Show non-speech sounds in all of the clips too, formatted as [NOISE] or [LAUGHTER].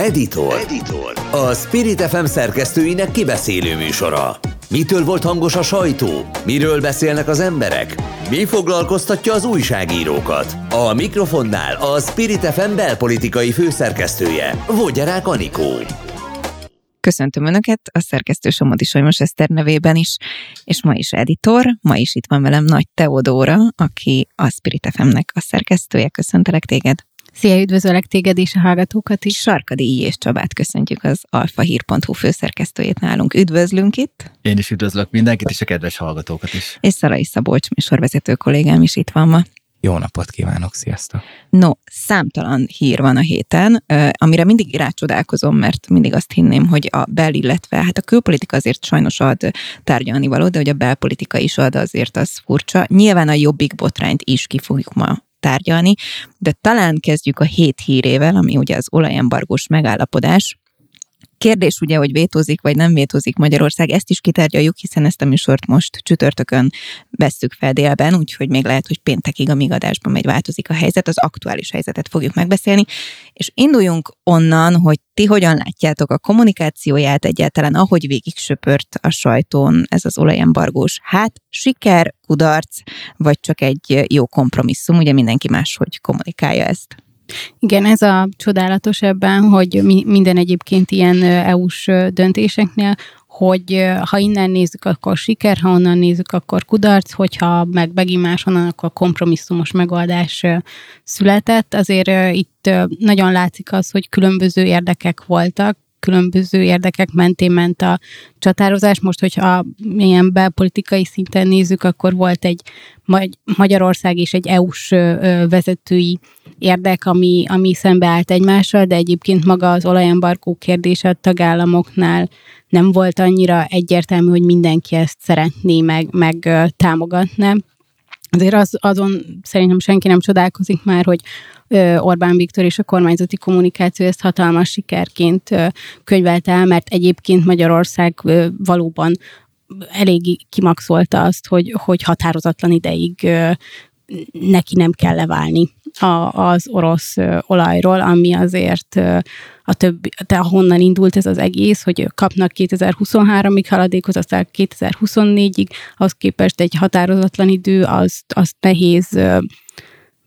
Editor. Editor. A Spirit FM szerkesztőinek kibeszélő műsora. Mitől volt hangos a sajtó? Miről beszélnek az emberek? Mi foglalkoztatja az újságírókat? A mikrofonnál a Spirit FM belpolitikai főszerkesztője, Vogyarák Anikó. Köszöntöm Önöket a szerkesztő Somodi Solymos Eszter nevében is, és ma is editor, ma is itt van velem Nagy Teodóra, aki a Spirit FM-nek a szerkesztője. Köszöntelek téged! Szia, üdvözöllek téged és a hallgatókat is. Sarkadi és Csabát köszöntjük az alfahír.hu főszerkesztőjét nálunk. Üdvözlünk itt. Én is üdvözlök mindenkit, és a kedves hallgatókat is. És Szarai Szabolcs, műsorvezető kollégám is itt van ma. Jó napot kívánok, sziasztok! No, számtalan hír van a héten, amire mindig rácsodálkozom, mert mindig azt hinném, hogy a bel, illetve hát a külpolitika azért sajnos ad tárgyalni való, de hogy a belpolitika is ad, azért az furcsa. Nyilván a jobbik botrányt is ki fogjuk ma tárgyalni, de talán kezdjük a hét hírével, ami ugye az olajembargós megállapodás, Kérdés ugye, hogy vétózik vagy nem vétózik Magyarország, ezt is kitárgyaljuk, hiszen ezt a műsort most csütörtökön vesszük fel délben, úgyhogy még lehet, hogy péntekig, amíg adásban megy, változik a helyzet, az aktuális helyzetet fogjuk megbeszélni, és induljunk onnan, hogy ti hogyan látjátok a kommunikációját egyáltalán, ahogy végig söpört a sajtón ez az olajembargós. Hát siker, kudarc, vagy csak egy jó kompromisszum, ugye mindenki máshogy kommunikálja ezt. Igen, ez a csodálatos ebben, hogy minden egyébként ilyen EU-s döntéseknél, hogy ha innen nézzük, akkor siker, ha onnan nézzük, akkor kudarc, hogyha meg megint máshonnan, akkor kompromisszumos megoldás született. Azért itt nagyon látszik az, hogy különböző érdekek voltak, különböző érdekek mentén ment a csatározás. Most, hogyha milyen belpolitikai szinten nézzük, akkor volt egy Magyarország és egy EU-s vezetői érdek, ami, ami szembeállt egymással, de egyébként maga az olajembarkó kérdése a tagállamoknál nem volt annyira egyértelmű, hogy mindenki ezt szeretné meg, meg támogatná. Azért az, azon szerintem senki nem csodálkozik már, hogy Orbán Viktor és a kormányzati kommunikáció ezt hatalmas sikerként könyvelte el, mert egyébként Magyarország valóban elég kimaxolta azt, hogy, hogy határozatlan ideig neki nem kell leválni a, az orosz olajról, ami azért a többi, de honnan indult ez az egész, hogy kapnak 2023-ig haladékot, aztán 2024-ig, az képest egy határozatlan idő, az, az nehéz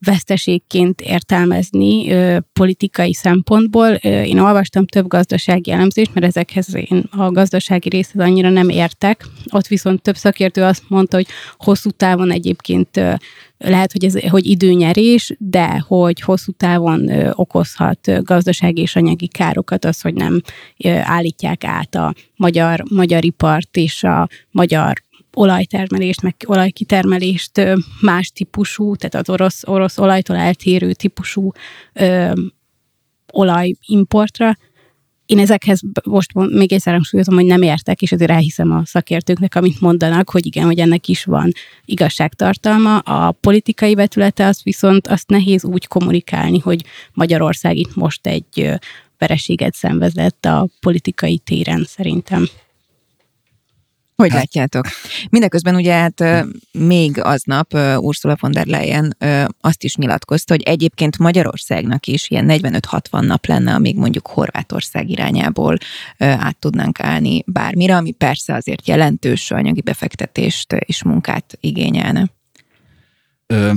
veszteségként értelmezni ö, politikai szempontból. Én olvastam több gazdasági elemzést, mert ezekhez én a gazdasági részhez annyira nem értek. Ott viszont több szakértő azt mondta, hogy hosszú távon egyébként ö, lehet, hogy ez hogy időnyerés, de hogy hosszú távon ö, okozhat ö, gazdasági és anyagi károkat az, hogy nem ö, állítják át a magyar, magyar ipart és a magyar olajtermelést, meg olajkitermelést más típusú, tehát az orosz, orosz olajtól eltérő típusú ö, olajimportra. Én ezekhez most még egyszer hangsúlyozom, hogy nem értek, és ezért elhiszem a szakértőknek, amit mondanak, hogy igen, hogy ennek is van igazságtartalma. A politikai vetülete az viszont azt nehéz úgy kommunikálni, hogy Magyarország itt most egy vereséget szenvezett a politikai téren szerintem. Hogy hát. látjátok? Mindeközben ugye hát még aznap Ursula von der Leyen azt is nyilatkozta, hogy egyébként Magyarországnak is ilyen 45-60 nap lenne, amíg mondjuk Horvátország irányából át tudnánk állni bármire, ami persze azért jelentős anyagi befektetést és munkát igényelne. Ö,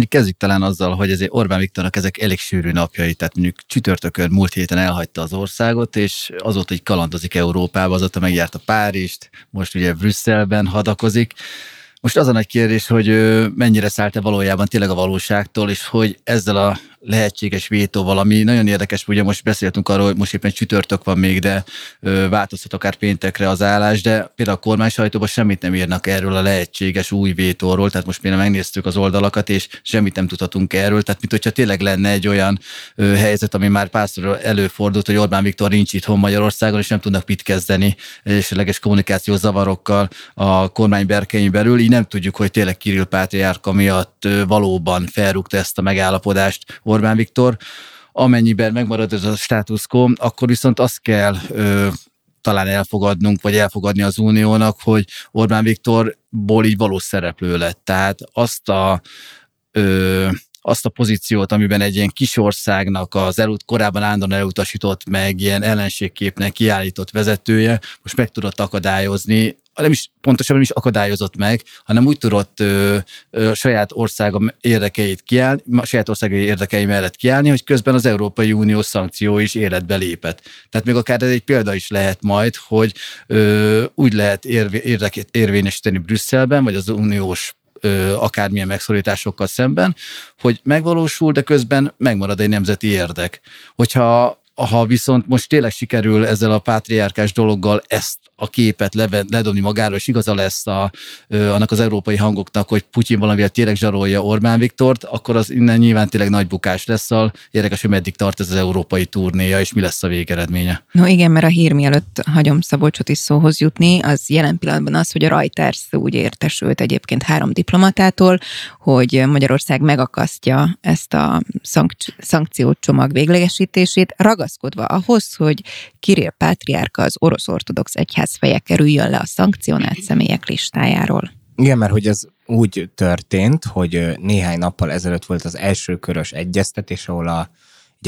mondjuk kezdjük talán azzal, hogy azért Orbán Viktornak ezek elég sűrű napjai, tehát mondjuk csütörtökön múlt héten elhagyta az országot, és azóta így kalandozik Európába, azóta megjárta Párizst, most ugye Brüsszelben hadakozik. Most az a nagy kérdés, hogy mennyire szállt-e valójában tényleg a valóságtól, és hogy ezzel a lehetséges vétó valami. Nagyon érdekes, ugye most beszéltünk arról, hogy most éppen csütörtök van még, de változhat akár péntekre az állás, de például a kormány sajtóban semmit nem írnak erről a lehetséges új vétóról, tehát most például megnéztük az oldalakat, és semmit nem tudhatunk erről, tehát mint hogyha tényleg lenne egy olyan helyzet, ami már párszor előfordult, hogy Orbán Viktor nincs itthon Magyarországon, és nem tudnak mit kezdeni, esetleges kommunikációs zavarokkal a kormány berkein belül, így nem tudjuk, hogy tényleg Kirill Pátriárka miatt valóban felrúgta ezt a megállapodást Orbán Viktor. Amennyiben megmarad ez a status quo, akkor viszont azt kell ö, talán elfogadnunk, vagy elfogadni az uniónak, hogy Orbán Viktorból így valós szereplő lett. Tehát azt a ö, azt a pozíciót, amiben egy ilyen kis országnak az elut, korábban állandóan elutasított, meg ilyen ellenségképnek kiállított vezetője most meg tudott akadályozni nem is pontosan nem is akadályozott meg, hanem úgy tudott ö, ö, saját országa érdekeit kiállni, saját országai érdekei mellett kiállni, hogy közben az Európai Unió szankció is életbe lépett. Tehát még akár ez egy példa is lehet majd, hogy ö, úgy lehet érvé, érdeket érvényesíteni Brüsszelben, vagy az uniós ö, akármilyen megszorításokkal szemben, hogy megvalósul, de közben megmarad egy nemzeti érdek. Hogyha ha viszont most tényleg sikerül ezzel a pátriárkás dologgal ezt a képet ledobni magáról, és igaza lesz a, annak az európai hangoknak, hogy Putyin valamivel tényleg zsarolja Orbán Viktort, akkor az innen nyilván tényleg nagy bukás lesz. A érdekes, hogy meddig tart ez az európai turnéja, és mi lesz a végeredménye. No igen, mert a hír mielőtt hagyom Szabolcsot is szóhoz jutni, az jelen pillanatban az, hogy a Reuters úgy értesült egyébként három diplomatától, hogy Magyarország megakasztja ezt a szank- szankciócsomag véglegesítését, ragaszkodva ahhoz, hogy Kirill Pátriárka az orosz ortodox egyház feje kerüljön le a szankcionált személyek listájáról. Igen, mert hogy ez úgy történt, hogy néhány nappal ezelőtt volt az első körös egyeztetés, ahol a,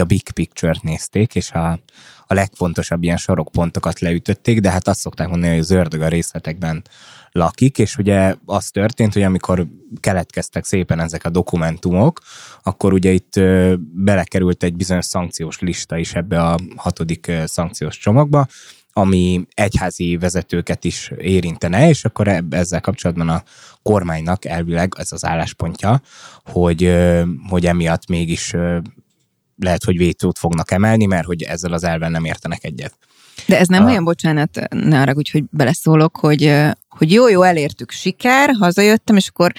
a big picture-t nézték, és a, a legfontosabb ilyen sarokpontokat leütötték, de hát azt szokták mondani, hogy az ördög a részletekben lakik, és ugye az történt, hogy amikor keletkeztek szépen ezek a dokumentumok, akkor ugye itt belekerült egy bizonyos szankciós lista is ebbe a hatodik szankciós csomagba, ami egyházi vezetőket is érintene, és akkor ezzel kapcsolatban a kormánynak elvileg ez az álláspontja, hogy, hogy emiatt mégis lehet, hogy vétót fognak emelni, mert hogy ezzel az elven nem értenek egyet. De ez nem a... olyan, bocsánat, ne arra, hogy beleszólok, hogy, hogy jó, jó, elértük siker, hazajöttem, és akkor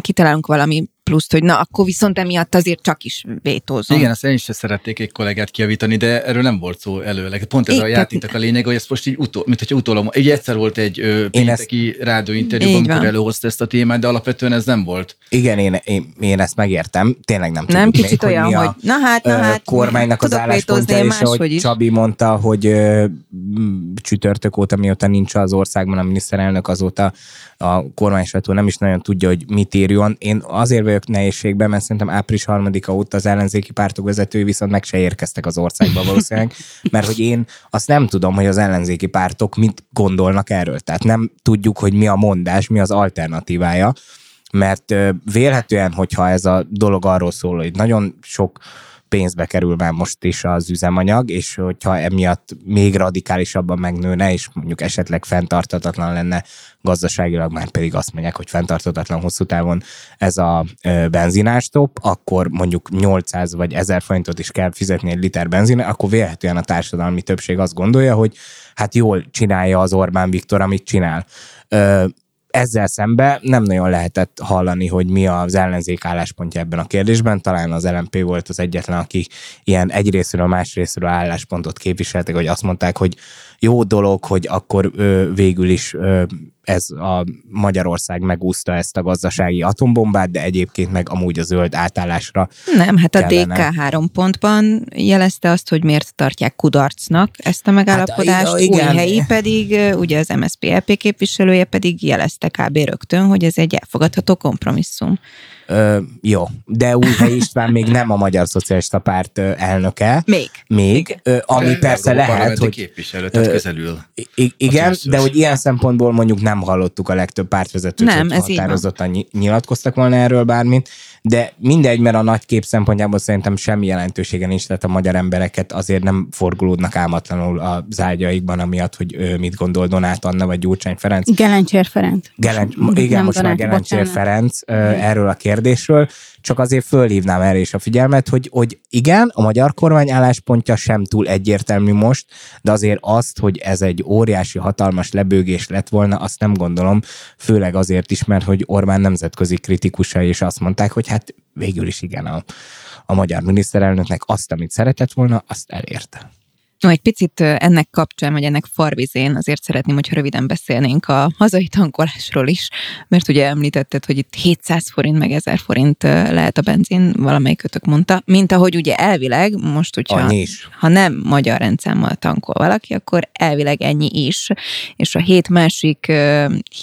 kitalálunk valami pluszt, hogy na, akkor viszont emiatt azért csak is vétózom. Igen, azt én is szerették egy kollégát kiavítani, de erről nem volt szó előleg. Pont ez é, a játéknak a lényeg, hogy ezt most így utol, mint hogyha utolom. Egy egyszer volt egy ö, pénteki ezt... rádióinterjú, amikor előhozta ezt a témát, de alapvetően ez nem volt. Igen, én, én, én ezt megértem, tényleg nem tudom. Nem kicsit még, olyan, hogy, hogy na hát, na hát, kormánynak az álláspontja, és ahogy is. Csabi mondta, hogy ö, csütörtök óta, mióta nincs az országban a miniszterelnök, azóta a kormánysajtó nem is nagyon tudja, hogy mit írjon. Én azért vagyok nehézségben, mert szerintem április harmadika óta az ellenzéki pártok vezetői viszont meg se érkeztek az országba valószínűleg, mert hogy én azt nem tudom, hogy az ellenzéki pártok mit gondolnak erről. Tehát nem tudjuk, hogy mi a mondás, mi az alternatívája, mert vélhetően, hogyha ez a dolog arról szól, hogy nagyon sok pénzbe kerül már most is az üzemanyag, és hogyha emiatt még radikálisabban megnőne, és mondjuk esetleg fenntartatatlan lenne gazdaságilag, már pedig azt mondják, hogy fenntartatatlan hosszú távon ez a benzinástop, akkor mondjuk 800 vagy 1000 forintot is kell fizetni egy liter benzin, akkor vélhetően a társadalmi többség azt gondolja, hogy hát jól csinálja az Orbán Viktor, amit csinál ezzel szembe nem nagyon lehetett hallani, hogy mi az ellenzék álláspontja ebben a kérdésben. Talán az LMP volt az egyetlen, aki ilyen egyrésztről, másrésztről álláspontot képviseltek, hogy azt mondták, hogy jó dolog, hogy akkor ö, végül is ö, ez a Magyarország megúszta ezt a gazdasági atombombát, de egyébként meg amúgy a zöld átállásra Nem, hát kellene. a DK három pontban jelezte azt, hogy miért tartják kudarcnak ezt a megállapodást, hát, igen. új helyi pedig, ugye az MSZP-LP képviselője pedig jelezte kb. rögtön, hogy ez egy elfogadható kompromisszum. Ö, jó, de Újhely István még nem a Magyar Szocialista Párt elnöke. Még. Még, ö, ami persze lehet, hogy... képviselő, tehát közelül. Igen, de hogy ilyen szempontból mondjuk nem hallottuk a legtöbb pártvezetőt, nem, hogy határozottan nyilatkoztak volna erről bármit de mindegy, mert a nagy kép szempontjából szerintem semmi jelentősége nincs, tehát a magyar embereket azért nem forgulódnak álmatlanul a zágyaikban, amiatt, hogy mit gondol Donát Anna vagy Gyurcsány Ferenc. Gelencsér Ferenc. Gelencs, igen, nem most már Gelencsér Ferenc erről a kérdésről, csak azért fölhívnám erre is a figyelmet, hogy, hogy igen, a magyar kormány álláspontja sem túl egyértelmű most, de azért azt, hogy ez egy óriási, hatalmas lebőgés lett volna, azt nem gondolom, főleg azért is, mert hogy Orbán nemzetközi kritikusai is azt mondták, hogy hát végül is igen, a, a magyar miniszterelnöknek azt, amit szeretett volna, azt elérte. Egy picit ennek kapcsán, vagy ennek farvizén azért szeretném, hogy röviden beszélnénk a hazai tankolásról is, mert ugye említetted, hogy itt 700 forint meg 1000 forint lehet a benzin, valamelyikötök mondta, mint ahogy ugye elvileg, most hogyha ha nem magyar rendszámmal tankol valaki, akkor elvileg ennyi is. És a hét másik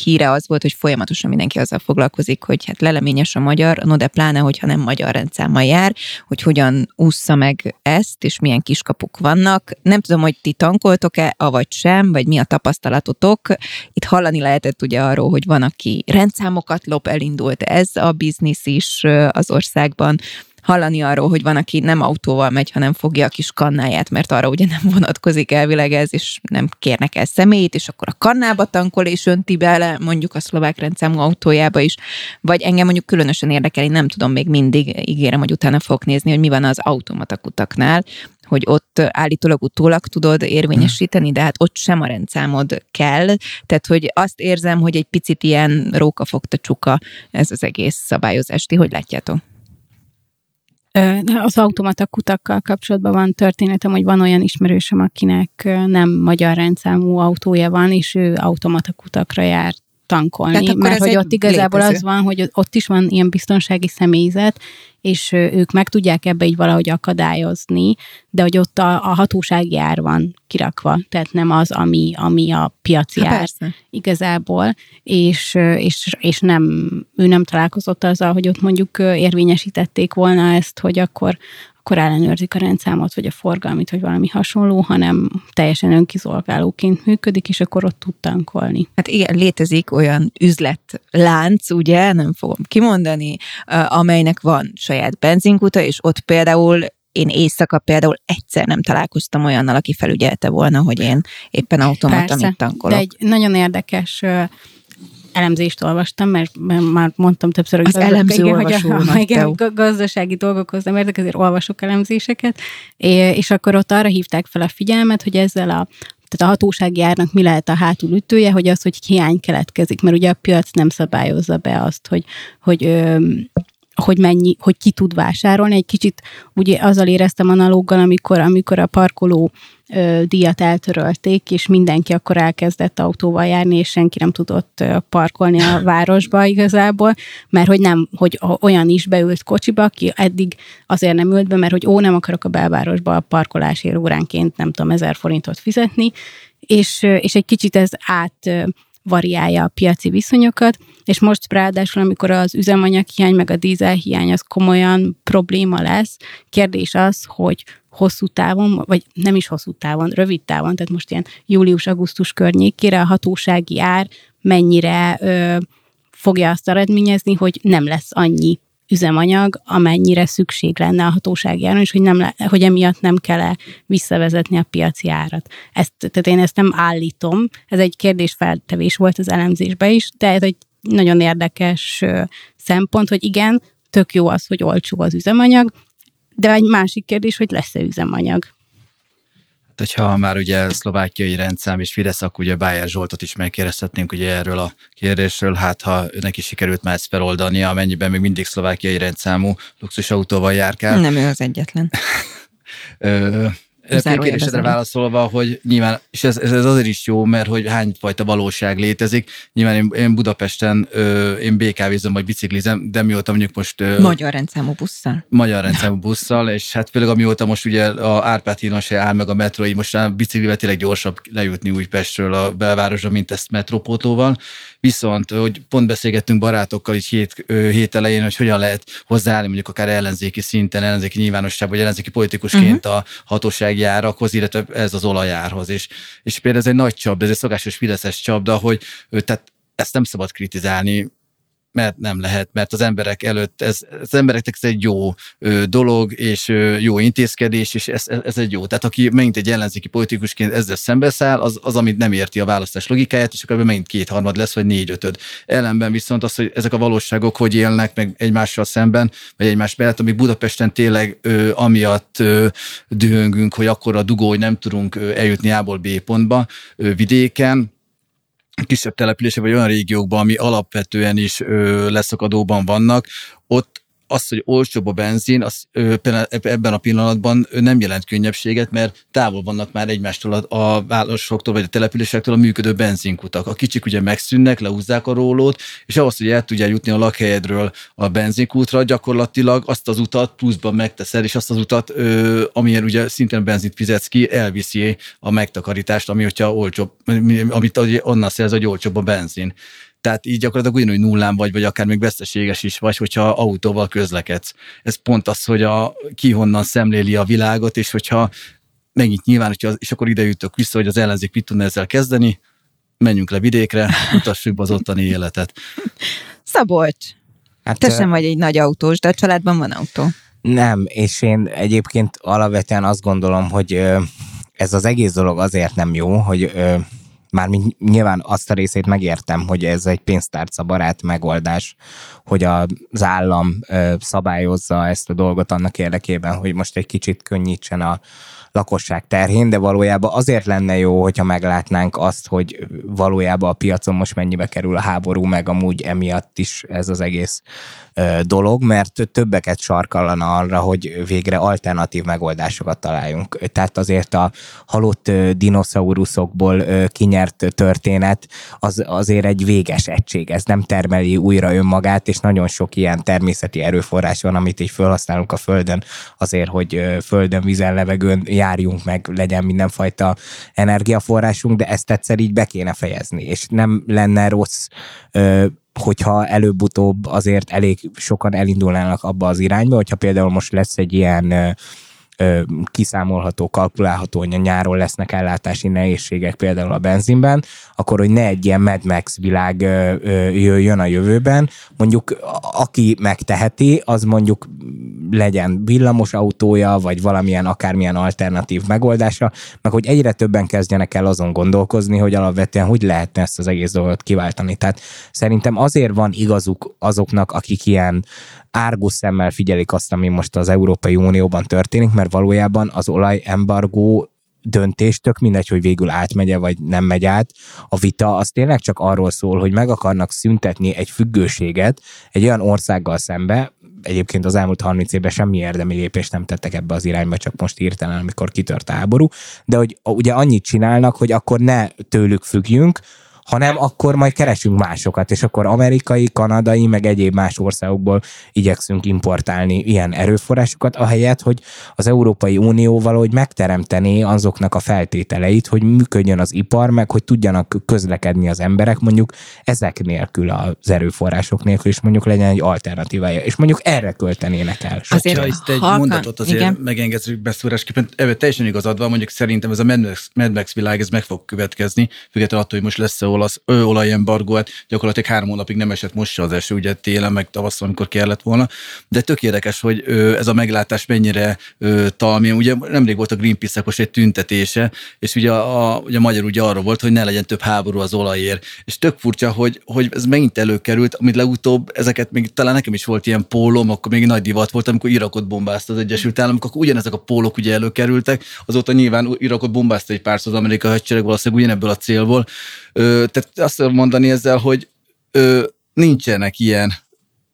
híre az volt, hogy folyamatosan mindenki azzal foglalkozik, hogy hát leleményes a magyar, no de pláne, hogyha nem magyar rendszámmal jár, hogy hogyan ússza meg ezt, és milyen kiskapuk vannak nem tudom, hogy ti tankoltok-e, avagy sem, vagy mi a tapasztalatotok. Itt hallani lehetett ugye arról, hogy van, aki rendszámokat lop, elindult ez a biznisz is az országban hallani arról, hogy van, aki nem autóval megy, hanem fogja a kis kannáját, mert arra ugye nem vonatkozik elvileg ez, és nem kérnek el személyt, és akkor a kannába tankol, és önti bele mondjuk a szlovák rendszámú autójába is. Vagy engem mondjuk különösen érdekel, én nem tudom még mindig, ígérem, hogy utána fogok nézni, hogy mi van az automatakutaknál, hogy ott állítólag utólag tudod érvényesíteni, de hát ott sem a rendszámod kell. Tehát, hogy azt érzem, hogy egy picit ilyen rókafogta csuka ez az egész szabályozás. Ti hogy látjátok? Az automata kutakkal kapcsolatban van történetem, hogy van olyan ismerősöm, akinek nem magyar rendszámú autója van, és ő automata kutakra jár tankolni, mert hogy ott igazából létező. az van, hogy ott is van ilyen biztonsági személyzet, és ők meg tudják ebbe így valahogy akadályozni, de hogy ott a, a hatósági ár van kirakva, tehát nem az, ami, ami a piaci Há, ár persze. igazából, és, és, és nem, ő nem találkozott azzal, hogy ott mondjuk érvényesítették volna ezt, hogy akkor akkor ellenőrzik a rendszámot, vagy a forgalmit, vagy valami hasonló, hanem teljesen önkizolgálóként működik, és akkor ott tud tankolni. Hát igen, létezik olyan üzletlánc, ugye, nem fogom kimondani, amelynek van saját benzinkuta, és ott például én éjszaka például egyszer nem találkoztam olyannal, aki felügyelte volna, hogy én éppen automata mit tankolok. De egy nagyon érdekes elemzést olvastam, mert, már mondtam többször, hogy az elemző igen, hogy a, [LAUGHS] igen, gazdasági dolgokhoz nem érdek, ezért olvasok elemzéseket, és akkor ott arra hívták fel a figyelmet, hogy ezzel a tehát a hatósági árnak mi lehet a hátulütője, hogy az, hogy hiány keletkezik, mert ugye a piac nem szabályozza be azt, hogy, hogy hogy mennyi, hogy ki tud vásárolni. Egy kicsit ugye azzal éreztem analóggal, amikor, amikor a parkoló ö, díjat eltörölték, és mindenki akkor elkezdett autóval járni, és senki nem tudott ö, parkolni a [LAUGHS] városba igazából, mert hogy nem, hogy olyan is beült kocsiba, aki eddig azért nem ült be, mert hogy ó, nem akarok a belvárosba a parkolásért óránként nem tudom, ezer forintot fizetni, és, és egy kicsit ez át variálja a piaci viszonyokat, és most ráadásul, amikor az üzemanyaghiány meg a dízelhiány az komolyan probléma lesz, kérdés az, hogy hosszú távon, vagy nem is hosszú távon, rövid távon, tehát most ilyen július-augusztus környékére a hatósági ár mennyire ö, fogja azt eredményezni, hogy nem lesz annyi üzemanyag, amennyire szükség lenne a hatósági áron, és hogy, nem le, hogy emiatt nem kell -e visszavezetni a piaci árat. Ezt, tehát én ezt nem állítom, ez egy kérdésfeltevés volt az elemzésben is, de ez egy nagyon érdekes szempont, hogy igen, tök jó az, hogy olcsó az üzemanyag, de egy másik kérdés, hogy lesz-e üzemanyag hogyha már ugye szlovákiai rendszám és Fidesz, akkor ugye Bájer Zsoltot is megkérdezhetnénk ugye erről a kérdésről, hát ha neki sikerült már ezt feloldani, amennyiben még mindig szlovákiai rendszámú luxusautóval járkál. Nem ő az egyetlen. Kérdésedre válaszolva, hogy nyilván, és ez, ez azért is jó, mert hogy hányfajta valóság létezik. Nyilván én, én Budapesten, ö, én BKV-zom, vagy biciklizem, de mióta mondjuk most... Ö, magyar rendszámú busszal. Magyar rendszámú busszal, és hát főleg amióta most ugye a Árpád hídon se áll meg a metró, így most a biciklivel tényleg gyorsabb lejutni Újpestről a belvárosra, mint ezt metrópótóval. Viszont, hogy pont beszélgettünk barátokkal is hét, hét elején, hogy hogyan lehet hozzáállni mondjuk akár ellenzéki szinten, ellenzéki nyilvánosság, vagy ellenzéki politikusként uh-huh. a hatósági árakhoz, illetve ez az olajárhoz. És, és például ez egy nagy csapda, ez egy szokásos fideszes csapda, hogy tehát ezt nem szabad kritizálni, mert nem lehet, mert az emberek előtt, ez, az embereknek ez egy jó ö, dolog, és ö, jó intézkedés, és ez, ez egy jó. Tehát aki megint egy ellenzéki politikusként ezzel szembeszáll, az, az, amit nem érti a választás logikáját, és akkor megint kétharmad lesz, vagy négy-ötöd. Ellenben viszont az, hogy ezek a valóságok hogy élnek meg egymással szemben, vagy egymás mellett, amíg Budapesten tényleg ö, amiatt ö, dühöngünk, hogy akkor a dugó, hogy nem tudunk ö, eljutni A-ból B pontba ö, vidéken, kisebb települések, vagy olyan régiókban, ami alapvetően is leszakadóban vannak, az, hogy olcsóbb a benzin, az ebben a pillanatban nem jelent könnyebbséget, mert távol vannak már egymástól a, a városoktól vagy a településektől a működő benzinkutak. A kicsik ugye megszűnnek, leúzzák a rólót, és ahhoz, hogy el tudjál jutni a lakhelyedről a benzinkútra, gyakorlatilag azt az utat pluszban megteszed, és azt az utat, amilyen ugye szintén benzint fizetsz ki, elviszi a megtakarítást, ami hogyha olcsóbb, amit onnan szerez, hogy olcsóbb a benzin. Tehát így gyakorlatilag ugyanúgy nullán vagy, vagy akár még veszteséges is vagy, hogyha autóval közlekedsz. Ez pont az, hogy a, ki honnan szemléli a világot, és hogyha megint nyilván, hogyha, és akkor ide jutok vissza, hogy az ellenzék mit tudna ezzel kezdeni, menjünk le vidékre, mutassuk az ottani életet. Szabolcs, hát, te sem vagy egy nagy autós, de a családban van autó. Nem, és én egyébként alapvetően azt gondolom, hogy ez az egész dolog azért nem jó, hogy már nyilván azt a részét megértem, hogy ez egy pénztárca barát megoldás, hogy az állam szabályozza ezt a dolgot annak érdekében, hogy most egy kicsit könnyítsen a lakosság terhén, de valójában azért lenne jó, hogyha meglátnánk azt, hogy valójában a piacon most mennyibe kerül a háború, meg amúgy emiatt is ez az egész dolog, mert többeket sarkallana arra, hogy végre alternatív megoldásokat találjunk. Tehát azért a halott dinoszauruszokból kinyert történet az azért egy véges egység, ez nem termeli újra önmagát, és nagyon sok ilyen természeti erőforrás van, amit így felhasználunk a Földön azért, hogy Földön, vízen, levegőn járjunk meg, legyen mindenfajta energiaforrásunk, de ezt egyszer így be kéne fejezni, és nem lenne rossz hogyha előbb-utóbb azért elég sokan elindulnának abba az irányba, hogyha például most lesz egy ilyen kiszámolható, kalkulálható, hogy a nyáron lesznek ellátási nehézségek például a benzinben, akkor hogy ne egy ilyen Mad Max világ jöjjön a jövőben, mondjuk aki megteheti, az mondjuk legyen villamos autója, vagy valamilyen akármilyen alternatív megoldása, meg hogy egyre többen kezdjenek el azon gondolkozni, hogy alapvetően hogy lehetne ezt az egész dolgot kiváltani. Tehát szerintem azért van igazuk azoknak, akik ilyen árgus szemmel figyelik azt, ami most az Európai Unióban történik, mert valójában az olajembargó döntés, tök mindegy, hogy végül átmegye, vagy nem megy át. A vita az tényleg csak arról szól, hogy meg akarnak szüntetni egy függőséget egy olyan országgal szembe, egyébként az elmúlt 30 évben semmi érdemi lépést nem tettek ebbe az irányba, csak most hirtelen, amikor kitört a háború, de hogy ugye annyit csinálnak, hogy akkor ne tőlük függjünk, hanem akkor majd keresünk másokat, és akkor amerikai, kanadai, meg egyéb más országokból igyekszünk importálni ilyen erőforrásokat, ahelyett, hogy az Európai Unió valahogy megteremtené azoknak a feltételeit, hogy működjön az ipar, meg hogy tudjanak közlekedni az emberek mondjuk ezek nélkül az erőforrások nélkül, és mondjuk legyen egy alternatívája, és mondjuk erre költenének el. Azért, ha itt egy halkan, mondatot azért igen. megengedsz beszúrásképpen, ebben teljesen igazad van, mondjuk szerintem ez a Mad Max, Mad Max világ, ez meg fog következni, függetlenül attól, hogy most lesz-e olasz olajembargó, hát gyakorlatilag három hónapig nem esett most se az eső, ugye télen, meg tavasszal, amikor kellett volna. De tök érdekes, hogy ez a meglátás mennyire talmi. Ugye nemrég volt a greenpeace most egy tüntetése, és ugye a, a, ugye a magyar ugye arra volt, hogy ne legyen több háború az olajért. És tök furcsa, hogy, hogy ez megint előkerült, amit legutóbb ezeket még talán nekem is volt ilyen pólom, akkor még nagy divat volt, amikor Irakot bombázta az Egyesült Államok, akkor ugyanezek a pólok ugye előkerültek, azóta nyilván Irakot bombázta egy pár az amerikai hadsereg, valószínűleg ugyanebből a célból. Tehát azt mondani ezzel, hogy ö, nincsenek ilyen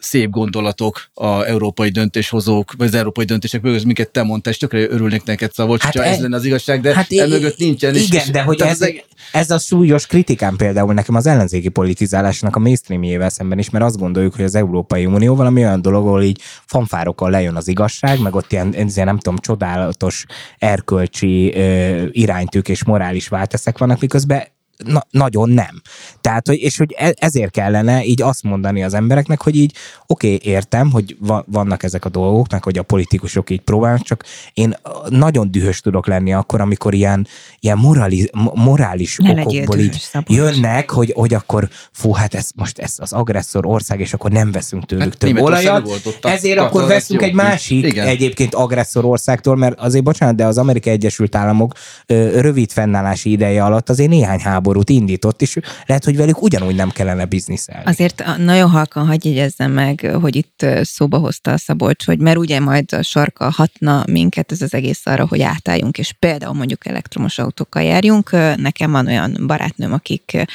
szép gondolatok a európai döntéshozók, vagy az európai döntések mögött, minket te mondtál, és tökre örülnék neked, szóval, hát hogyha e, ez lenne az igazság, de hát e mögött nincsen. Igen, és, de hogy ez, ez, ez a súlyos kritikám például nekem az ellenzéki politizálásnak a mainstreamjével szemben is, mert azt gondoljuk, hogy az Európai Unió valami olyan dolog, ahol így fanfárokkal lejön az igazság, meg ott ilyen, ilyen nem tudom, csodálatos erkölcsi ö, iránytűk és morális válteszek vannak, miközben na, nagyon nem. Tehát, hogy, és hogy e, ezért kellene így azt mondani az embereknek, hogy így oké, okay, értem, hogy va, vannak ezek a dolgok, meg hogy a politikusok így próbálnak, csak én nagyon dühös tudok lenni akkor, amikor ilyen, ilyen morali, morális ne okokból így szabos. jönnek, hogy, hogy akkor fú, hát ez most ez az agresszor ország, és akkor nem veszünk tőlük hát, több olajat, ezért akkor veszünk egy másik Igen. egyébként agresszor országtól, mert azért bocsánat, de az Amerikai Egyesült Államok ö, rövid fennállási ideje alatt azért néhány háború háborút indított, és lehet, hogy velük ugyanúgy nem kellene bizniszelni. Azért nagyon halkan hagyj jegyezzem meg, hogy itt szóba hozta a Szabolcs, hogy mert ugye majd a sarka hatna minket ez az egész arra, hogy átálljunk, és például mondjuk elektromos autókkal járjunk. Nekem van olyan barátnőm, akik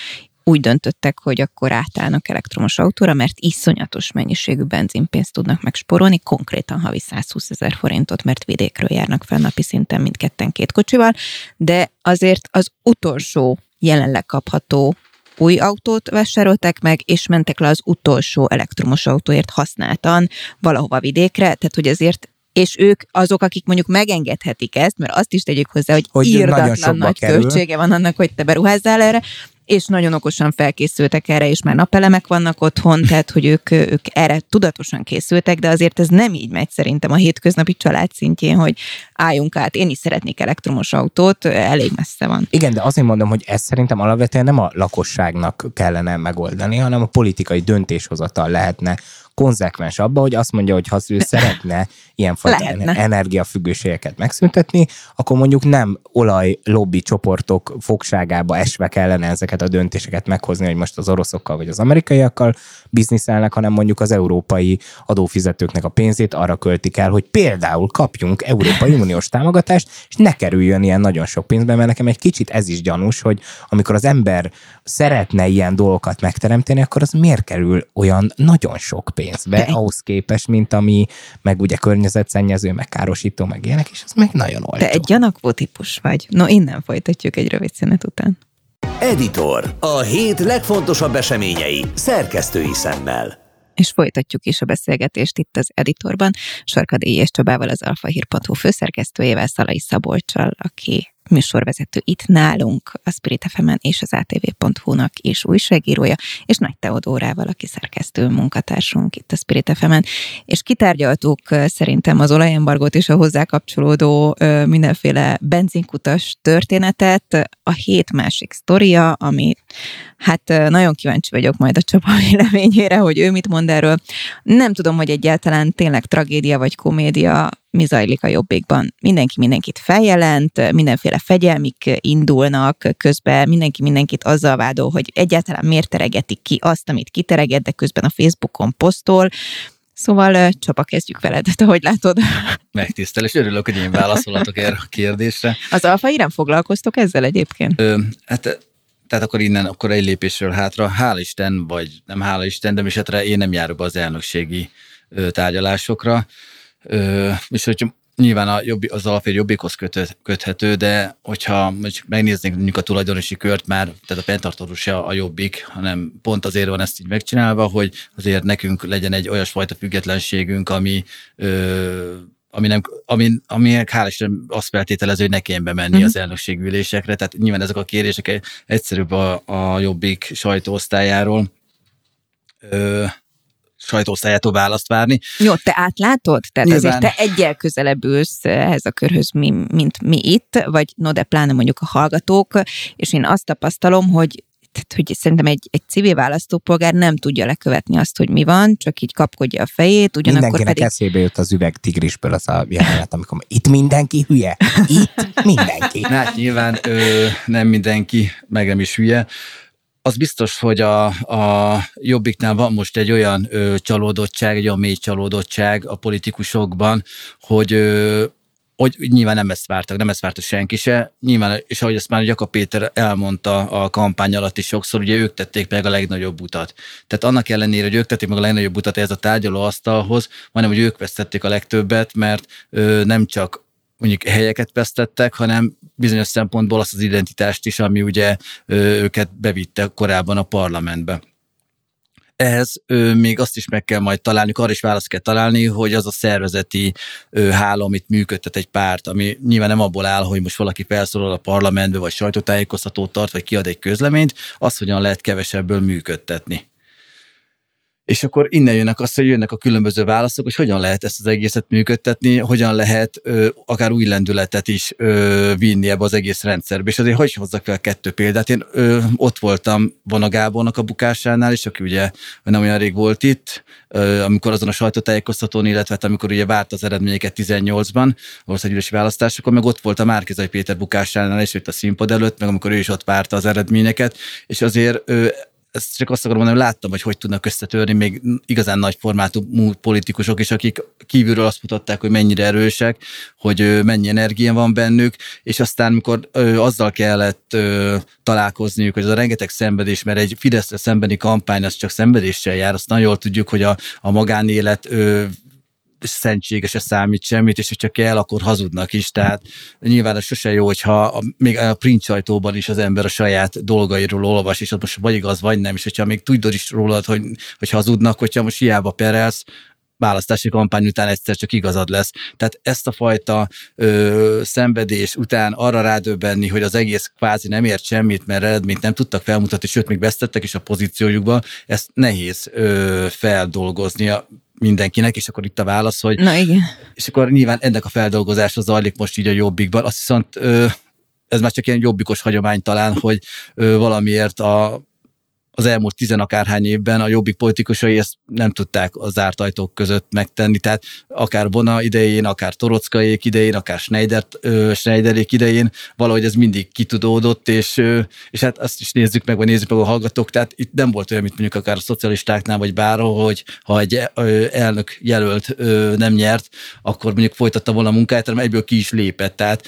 úgy döntöttek, hogy akkor átállnak elektromos autóra, mert iszonyatos mennyiségű benzinpénzt tudnak megsporolni, konkrétan havi 120 ezer forintot, mert vidékről járnak fel napi szinten mindketten két kocsival, de azért az utolsó jelenleg kapható új autót vásárolták meg, és mentek le az utolsó elektromos autóért használtan valahova vidékre, tehát hogy azért és ők azok, akik mondjuk megengedhetik ezt, mert azt is tegyük hozzá, hogy, hogy írdatlan nagy kerül. költsége van annak, hogy te beruházzál erre, és nagyon okosan felkészültek erre, és már napelemek vannak otthon, tehát hogy ők, ők erre tudatosan készültek, de azért ez nem így megy szerintem a hétköznapi család szintjén, hogy álljunk át, én is szeretnék elektromos autót, elég messze van. Igen, de azért mondom, hogy ez szerintem alapvetően nem a lakosságnak kellene megoldani, hanem a politikai döntéshozatal lehetne konzekvens abba, hogy azt mondja, hogy ha ő szeretne ilyenfajta [LAUGHS] energiafüggőségeket megszüntetni, akkor mondjuk nem olaj lobby csoportok fogságába esve kellene ezeket a döntéseket meghozni, hogy most az oroszokkal vagy az amerikaiakkal bizniszelnek, hanem mondjuk az európai adófizetőknek a pénzét arra költik el, hogy például kapjunk Európai [LAUGHS] Uniós támogatást, és ne kerüljön ilyen nagyon sok pénzbe, mert nekem egy kicsit ez is gyanús, hogy amikor az ember szeretne ilyen dolgokat megteremteni, akkor az miért kerül olyan nagyon sok pénzbe ahhoz képest, mint ami meg ugye környezetszennyező, meg károsító, meg ilyenek, és az meg nagyon olcsó. Te egy gyanakvó típus vagy. No, innen folytatjuk egy rövid szünet után. Editor. A hét legfontosabb eseményei szerkesztői szemmel. És folytatjuk is a beszélgetést itt az Editorban. Sarkadély és Csabával az alfahír.hu főszerkesztőjével, Szalai Szabolcsal, aki műsorvezető itt nálunk, a Spirit fm és az ATV.hu-nak és újságírója, és Nagy Teodórával, aki szerkesztő munkatársunk itt a Spirit fm és kitárgyaltuk szerintem az olajembargót és a hozzá kapcsolódó mindenféle benzinkutas történetet. A hét másik sztoria, ami hát nagyon kíváncsi vagyok majd a Csaba [LAUGHS] véleményére, hogy ő mit mond erről. Nem tudom, hogy egyáltalán tényleg tragédia vagy komédia mi zajlik a jobbikban. Mindenki mindenkit feljelent, mindenféle fegyelmik indulnak, közben mindenki mindenkit azzal vádol, hogy egyáltalán miért teregetik ki azt, amit kitereget, de közben a Facebookon posztol. Szóval Csapa, kezdjük veled, te hogy látod? [LAUGHS] Megtisztel, és örülök, hogy én válaszolhatok erre a kérdésre. Az Alfa nem foglalkoztok ezzel egyébként? Ö, hát tehát akkor innen, akkor egy lépésről hátra, hála Isten, vagy nem hála Isten, de esetre én nem járok be az elnökségi tárgyalásokra. És hogy nyilván a jobb, az alapvér jobbikhoz köthető, de hogyha megnéznénk mondjuk a tulajdonosi kört már, tehát a pentartorú se a jobbik, hanem pont azért van ezt így megcsinálva, hogy azért nekünk legyen egy olyasfajta függetlenségünk, ami ö, ami, nem, ami, ami hál' Isten azt feltételező, hogy ne kelljen bemenni uh-huh. az elnökségülésekre, tehát nyilván ezek a kérések egyszerűbb a, a jobbik sajtóosztályáról. Ö, sajtóosztályától választ várni. Jó, te átlátod? Tehát Nyilván. azért te egyel közelebb ülsz ehhez a körhöz, mint mi itt, vagy no, de pláne mondjuk a hallgatók, és én azt tapasztalom, hogy tehát, hogy szerintem egy, egy civil választópolgár nem tudja lekövetni azt, hogy mi van, csak így kapkodja a fejét, ugyanakkor Mindenkinek pedig... eszébe jött az üveg tigrisből az a jelenet, amikor itt mindenki hülye, itt mindenki. [LAUGHS] Hát nyilván ö, nem mindenki, meg nem is hülye, az biztos, hogy a, a Jobbiknál van most egy olyan ö, csalódottság, egy olyan mély csalódottság a politikusokban, hogy ö, hogy nyilván nem ezt vártak, nem ezt várta senki se. Nyilván, és ahogy ezt már Jakab Péter elmondta a kampány alatt is sokszor, ugye ők tették meg a legnagyobb utat. Tehát annak ellenére, hogy ők tették meg a legnagyobb utat ez a tárgyaló asztalhoz, hanem hogy ők vesztették a legtöbbet, mert ö, nem csak mondjuk helyeket vesztettek, hanem bizonyos szempontból azt az identitást is, ami ugye őket bevitte korábban a parlamentbe. Ehhez még azt is meg kell majd találni, arra is választ kell találni, hogy az a szervezeti ö, amit működtet egy párt, ami nyilván nem abból áll, hogy most valaki felszólal a parlamentbe, vagy sajtótájékoztatót tart, vagy kiad egy közleményt, az hogyan lehet kevesebből működtetni. És akkor innen jönnek azt, hogy jönnek a különböző válaszok, hogy hogyan lehet ezt az egészet működtetni, hogyan lehet ö, akár új lendületet is ö, vinni ebbe az egész rendszerbe. És azért hogy hozzak fel kettő példát. Én ö, ott voltam Vona Gábornak a bukásánál, és aki ugye nem olyan rég volt itt, ö, amikor azon a sajtótájékoztatón, illetve hát amikor ugye várt az eredményeket 18-ban, országgyűlési választásokon, meg ott volt a Márkizai Péter bukásánál, és itt a színpad előtt, meg amikor ő is ott várta az eredményeket, és azért ö, ezt csak azt akarom mondani, hogy láttam, hogy hogy tudnak összetörni még igazán nagy formátumú politikusok is, akik kívülről azt mutatták, hogy mennyire erősek, hogy mennyi energia van bennük, és aztán, mikor azzal kellett találkozniuk, hogy az a rengeteg szenvedés, mert egy Fideszre szembeni kampány az csak szenvedéssel jár, azt nagyon jól tudjuk, hogy a, a magánélet szentségese számít semmit, és hogyha kell, akkor hazudnak is. Tehát nyilván ez sose jó, hogyha a, még a print sajtóban is az ember a saját dolgairól olvas, és ott most vagy igaz, vagy nem, és hogyha még tudod is rólad, hogy, hogy hazudnak, hogyha most hiába perelsz, választási kampány után egyszer csak igazad lesz. Tehát ezt a fajta ö, szenvedés után arra rádöbbenni, hogy az egész kvázi nem ért semmit, mert eredményt nem tudtak felmutatni, sőt, még vesztettek is a pozíciójukba, ezt nehéz ö, feldolgoznia mindenkinek, és akkor itt a válasz, hogy... Na igen. És akkor nyilván ennek a feldolgozása zajlik most így a jobbikban. Azt viszont ö, ez már csak ilyen jobbikos hagyomány talán, hogy ö, valamiért a az elmúlt tizenakárhány évben a jobbik politikusai ezt nem tudták a zárt ajtók között megtenni, tehát akár Bona idején, akár Torockaék idején, akár Schneider, Schneiderék idején, valahogy ez mindig kitudódott, és, és hát azt is nézzük meg, vagy nézzük meg a hallgatók, tehát itt nem volt olyan, mint mondjuk akár a szocialistáknál, vagy bárhol, hogy ha egy elnök jelölt nem nyert, akkor mondjuk folytatta volna a munkáját, hanem egyből ki is lépett, tehát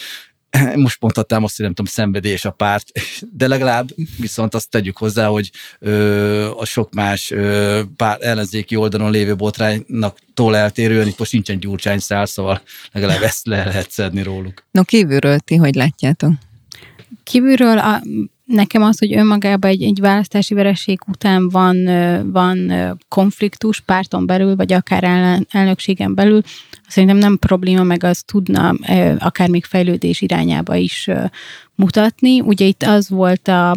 [CLEARS THROAT] most mondhatnám azt, hogy nem tudom, szenvedés a párt, [LAUGHS] de legalább viszont azt tegyük hozzá, hogy ö, a sok más ö, pár ellenzéki oldalon lévő botránynak tól eltérően itt most nincsen gyurcsány szál, szóval legalább ezt le lehet szedni róluk. No kívülről ti hogy látjátok? Kívülről a, nekem az, hogy önmagában egy, egy választási vereség után van, van konfliktus párton belül, vagy akár elnökségen belül, szerintem nem probléma, meg az tudna akár még fejlődés irányába is mutatni. Ugye itt az volt a,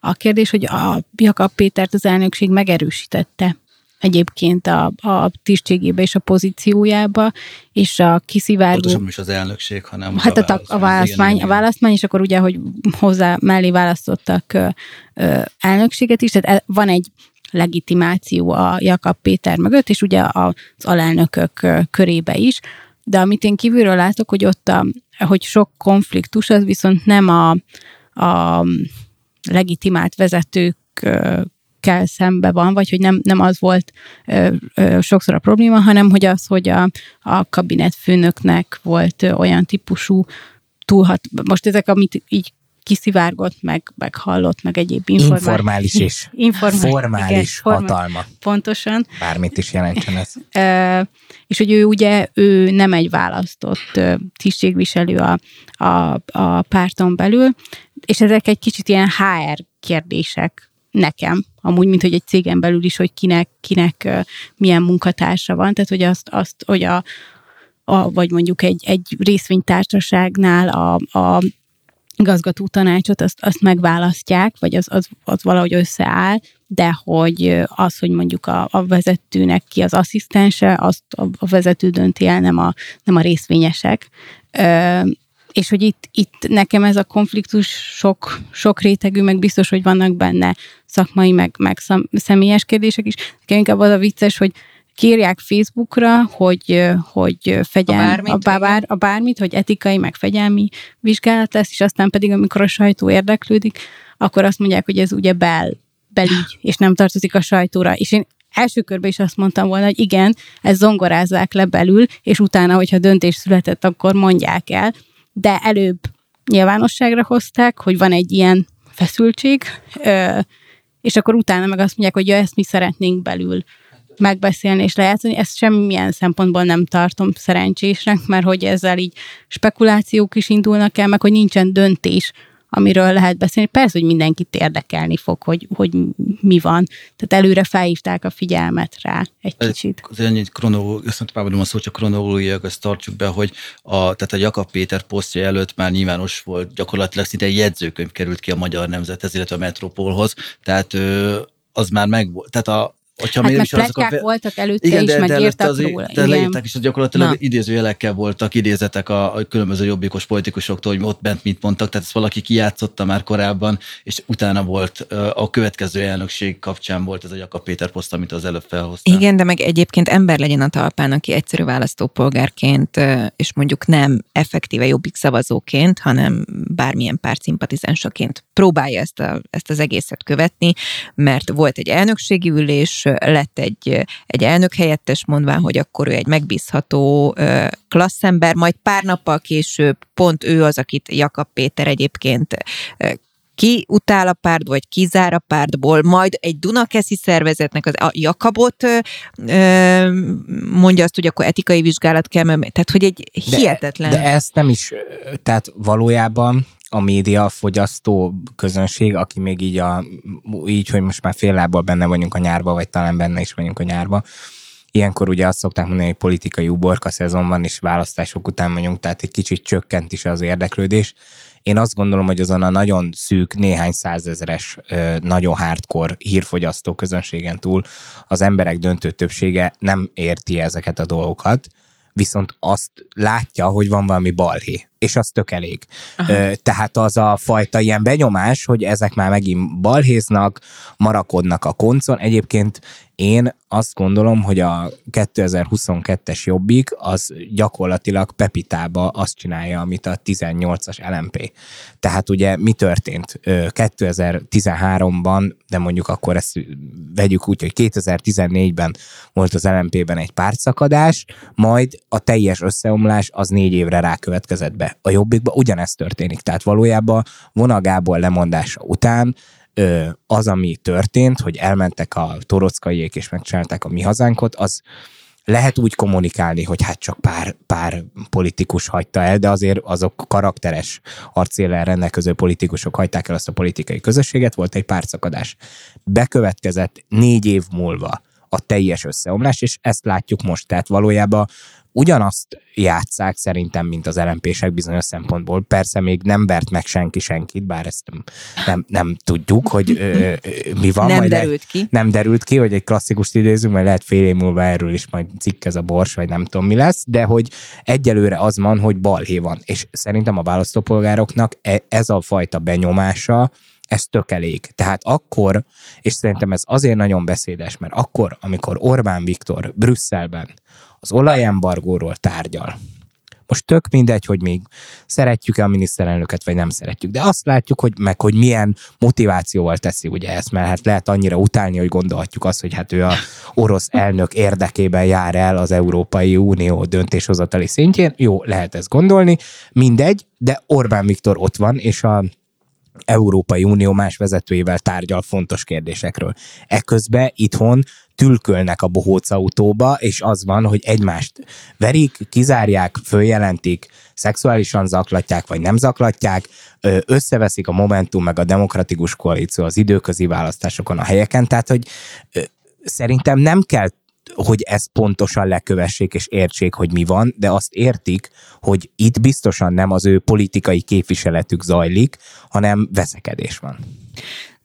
a kérdés, hogy a Jakab Pétert az elnökség megerősítette egyébként a, a tisztségébe és a pozíciójába, és a kiszivárgó... Pontosan is az elnökség, hanem hát a, a, a, választmány, igen, a választmány, és akkor ugye, hogy hozzá mellé választottak ö, ö, elnökséget is, tehát e, van egy legitimáció a Jakab Péter mögött, és ugye az alelnökök körébe is, de amit én kívülről látok, hogy ott a, hogy sok konfliktus, az viszont nem a, a legitimált vezetők kell szembe van, vagy hogy nem, nem az volt ö, ö, sokszor a probléma, hanem hogy az, hogy a, a kabinetfőnöknek volt olyan típusú túlhat, most ezek, amit így kiszivárgott, meg, meg hallott, meg egyéb informális, informális és informális, formális igen, hatalma. Pontosan. Bármit is jelentsen ez. [LAUGHS] E, és hogy ő ugye, ő nem egy választott tisztségviselő a, a, a párton belül, és ezek egy kicsit ilyen HR kérdések nekem, amúgy, mint hogy egy cégen belül is, hogy kinek, kinek milyen munkatársa van, tehát hogy azt, azt hogy a, a, vagy mondjuk egy, egy részvénytársaságnál a, a igazgató tanácsot, azt, azt megválasztják, vagy az, az, az valahogy összeáll, de hogy az, hogy mondjuk a, a vezetőnek ki az asszisztense, azt a, a vezető dönti el, nem a, nem a részvényesek. Ö, és hogy itt, itt nekem ez a konfliktus sok, sok rétegű, meg biztos, hogy vannak benne szakmai, meg, meg személyes kérdések is. Nekem inkább az a vicces, hogy kírják Facebookra, hogy, hogy fegyel, a bármit, a, bár, a bármit, hogy etikai, meg fegyelmi vizsgálat lesz, és aztán pedig, amikor a sajtó érdeklődik, akkor azt mondják, hogy ez ugye bel, belügy, és nem tartozik a sajtóra. És én első körben is azt mondtam volna, hogy igen, ezt zongorázzák le belül, és utána, hogyha döntés született, akkor mondják el, de előbb nyilvánosságra hozták, hogy van egy ilyen feszültség, és akkor utána meg azt mondják, hogy ja, ezt mi szeretnénk belül megbeszélni és lejátszani. Ezt semmilyen szempontból nem tartom szerencsésnek, mert hogy ezzel így spekulációk is indulnak el, meg hogy nincsen döntés amiről lehet beszélni. Persze, hogy mindenkit érdekelni fog, hogy, hogy mi van. Tehát előre felhívták a figyelmet rá egy kicsit. Az egy kronológia, azt a szó, csak kronológiák, ezt tartsuk be, hogy a, tehát a Jakab Péter posztja előtt már nyilvános volt, gyakorlatilag szinte egy jegyzőkönyv került ki a Magyar Nemzethez, illetve a Metropolhoz, tehát az már meg volt, tehát a, Hogyha hát mert pletykák a... voltak előtte igen, is, de, meg de írtak az, róla. De leírták is, hogy gyakorlatilag Na. idézőjelekkel voltak idézetek a, a különböző jobbikos politikusoktól, hogy ott bent mit mondtak, tehát ezt valaki kijátszotta már korábban, és utána volt a következő elnökség kapcsán volt ez a Jakab Péter poszt, amit az előbb felhoztál. Igen, de meg egyébként ember legyen a talpán, aki egyszerű választópolgárként, és mondjuk nem effektíve jobbik szavazóként, hanem bármilyen párt szimpatizánsaként próbálja ezt, a, ezt az egészet követni, mert volt egy elnökségi ülés, lett egy, egy elnök helyettes mondván, hogy akkor ő egy megbízható klasszember, majd pár nappal később pont ő az, akit Jakab Péter egyébként ki utál a párt, vagy kizár a pártból, majd egy Dunakeszi szervezetnek az, a Jakabot ö, mondja azt, hogy akkor etikai vizsgálat kell, tehát hogy egy hihetetlen... De, de ezt nem is, tehát valójában a média, a fogyasztó közönség, aki még így, a, így, hogy most már fél lábbal benne vagyunk a nyárba, vagy talán benne is vagyunk a nyárba, Ilyenkor ugye azt szokták mondani, hogy politikai uborka szezon van, és választások után vagyunk, tehát egy kicsit csökkent is az érdeklődés. Én azt gondolom, hogy azon a nagyon szűk, néhány százezeres, nagyon hardcore hírfogyasztó közönségen túl az emberek döntő többsége nem érti ezeket a dolgokat, viszont azt látja, hogy van valami balhé, és az tök elég. Aha. Tehát az a fajta ilyen benyomás, hogy ezek már megint balhéznak, marakodnak a koncon. Egyébként én azt gondolom, hogy a 2022-es Jobbik az gyakorlatilag Pepitába azt csinálja, amit a 18-as LMP. Tehát ugye mi történt 2013-ban, de mondjuk akkor ezt vegyük úgy, hogy 2014-ben volt az LMP-ben egy pártszakadás, majd a teljes összeomlás az négy évre rákövetkezett be. A Jobbikban ugyanezt történik. Tehát valójában vonagából lemondása után az, ami történt, hogy elmentek a torockaiék és megcsinálták a mi hazánkot, az lehet úgy kommunikálni, hogy hát csak pár, pár politikus hagyta el, de azért azok karakteres arcéllel rendelkező politikusok hagyták el azt a politikai közösséget, volt egy pártszakadás. Bekövetkezett négy év múlva a teljes összeomlás, és ezt látjuk most. Tehát valójában ugyanazt játszák szerintem, mint az lmp bizonyos szempontból. Persze még nem vert meg senki senkit, bár ezt nem, nem, nem tudjuk, hogy ö, ö, mi van. Nem majd derült ki. Nem derült ki, hogy egy klasszikust idézünk, mert lehet fél év múlva erről is majd cikk ez a bors, vagy nem tudom mi lesz, de hogy egyelőre az van, hogy balhé van. És szerintem a választópolgároknak e, ez a fajta benyomása, ez tök elég. Tehát akkor, és szerintem ez azért nagyon beszédes, mert akkor, amikor Orbán Viktor Brüsszelben az olajembargóról tárgyal, most tök mindegy, hogy még szeretjük-e a miniszterelnöket, vagy nem szeretjük, de azt látjuk, hogy meg, hogy milyen motivációval teszi ugye ezt, mert hát lehet annyira utálni, hogy gondolhatjuk azt, hogy hát ő a orosz elnök érdekében jár el az Európai Unió döntéshozatali szintjén. Jó, lehet ezt gondolni, mindegy, de Orbán Viktor ott van, és a Európai Unió más vezetőivel tárgyal fontos kérdésekről. Eközben itthon tülkölnek a bohóc autóba, és az van, hogy egymást verik, kizárják, följelentik, szexuálisan zaklatják, vagy nem zaklatják, összeveszik a Momentum meg a Demokratikus Koalíció az időközi választásokon a helyeken, tehát hogy szerintem nem kell hogy ezt pontosan lekövessék és értsék, hogy mi van, de azt értik, hogy itt biztosan nem az ő politikai képviseletük zajlik, hanem veszekedés van.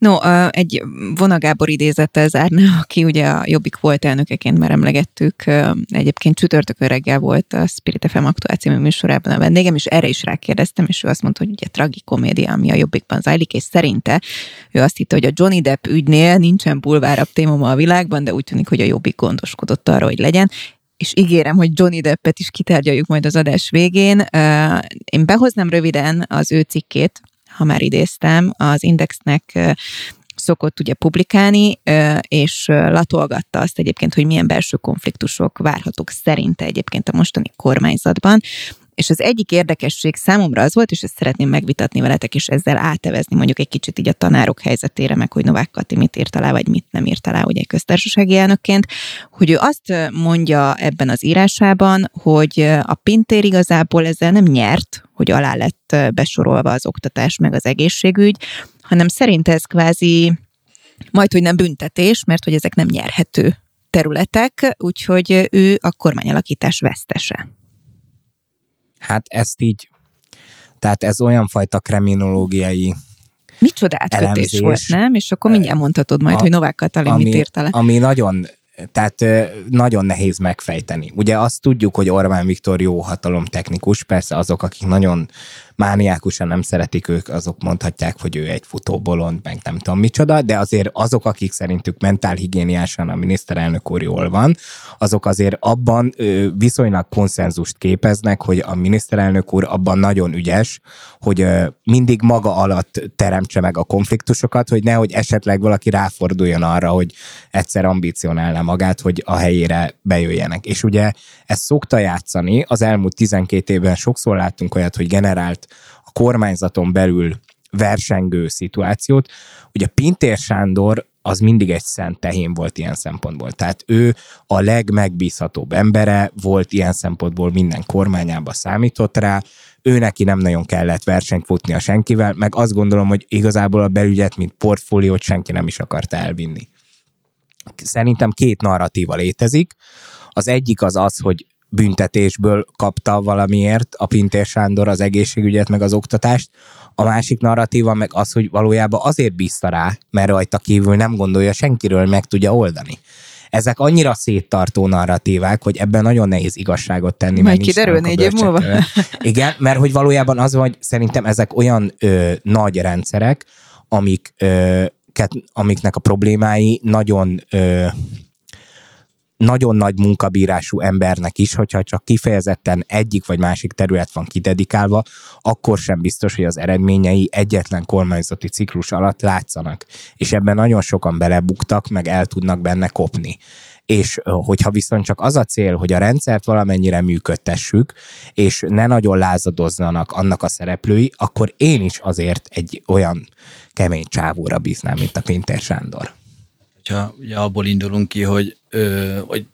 No, egy vonagábor idézettel zárna, aki ugye a Jobbik volt elnökeként már emlegettük, egyébként csütörtökön reggel volt a Spirit FM aktuál című műsorában a vendégem, és erre is rákérdeztem, és ő azt mondta, hogy ugye tragikomédia, ami a Jobbikban zajlik, és szerinte ő azt hitte, hogy a Johnny Depp ügynél nincsen bulvárabb téma ma a világban, de úgy tűnik, hogy a Jobbik gondoskodott arra, hogy legyen, és ígérem, hogy Johnny Deppet is kitárgyaljuk majd az adás végén. Én behoznám röviden az ő cikkét, ha már idéztem, az Indexnek szokott ugye publikálni, és latolgatta azt egyébként, hogy milyen belső konfliktusok várhatók szerinte egyébként a mostani kormányzatban. És az egyik érdekesség számomra az volt, és ezt szeretném megvitatni veletek, és ezzel átevezni mondjuk egy kicsit így a tanárok helyzetére, meg hogy Novák Kati mit írt alá, vagy mit nem írt alá, ugye köztársasági elnökként, hogy ő azt mondja ebben az írásában, hogy a Pintér igazából ezzel nem nyert, hogy alá lett besorolva az oktatás meg az egészségügy, hanem szerint ez kvázi majd, hogy nem büntetés, mert hogy ezek nem nyerhető területek, úgyhogy ő a kormányalakítás vesztese. Hát ezt így, tehát ez olyan fajta kriminológiai Micsoda átkötés volt, nem? És akkor mindjárt mondhatod majd, a, hogy Novák Katalin mit írta le. Ami nagyon tehát nagyon nehéz megfejteni. Ugye azt tudjuk, hogy Orbán Viktor jó hatalomtechnikus, persze azok, akik nagyon mániákusan nem szeretik ők, azok mondhatják, hogy ő egy futóbolond, meg nem tudom micsoda, de azért azok, akik szerintük mentálhigiéniásan a miniszterelnök úr jól van, azok azért abban viszonylag konszenzust képeznek, hogy a miniszterelnök úr abban nagyon ügyes, hogy mindig maga alatt teremtse meg a konfliktusokat, hogy nehogy esetleg valaki ráforduljon arra, hogy egyszer ambicionálna magát, hogy a helyére bejöjjenek. És ugye ezt szokta játszani, az elmúlt 12 évben sokszor láttunk olyat, hogy generált kormányzaton belül versengő szituációt. Ugye Pintér Sándor az mindig egy szent tehén volt ilyen szempontból. Tehát ő a legmegbízhatóbb embere volt ilyen szempontból minden kormányába számított rá, ő neki nem nagyon kellett versenyt futni a senkivel, meg azt gondolom, hogy igazából a belügyet, mint portfóliót senki nem is akarta elvinni. Szerintem két narratíva létezik. Az egyik az az, hogy büntetésből kapta valamiért a Pintér Sándor az egészségügyet, meg az oktatást. A másik narratíva meg az, hogy valójában azért bízta rá, mert rajta kívül nem gondolja senkiről, meg tudja oldani. Ezek annyira széttartó narratívák, hogy ebben nagyon nehéz igazságot tenni. Majd kiderül négy év múlva. [LAUGHS] Igen, mert hogy valójában az, hogy szerintem ezek olyan ö, nagy rendszerek, amik, ö, ket, amiknek a problémái nagyon ö, nagyon nagy munkabírású embernek is, hogyha csak kifejezetten egyik vagy másik terület van kidedikálva, akkor sem biztos, hogy az eredményei egyetlen kormányzati ciklus alatt látszanak. És ebben nagyon sokan belebuktak, meg el tudnak benne kopni és hogyha viszont csak az a cél, hogy a rendszert valamennyire működtessük, és ne nagyon lázadozzanak annak a szereplői, akkor én is azért egy olyan kemény csávóra bíznám, mint a Pinter Sándor hogyha ugye abból indulunk ki, hogy, ö, hogy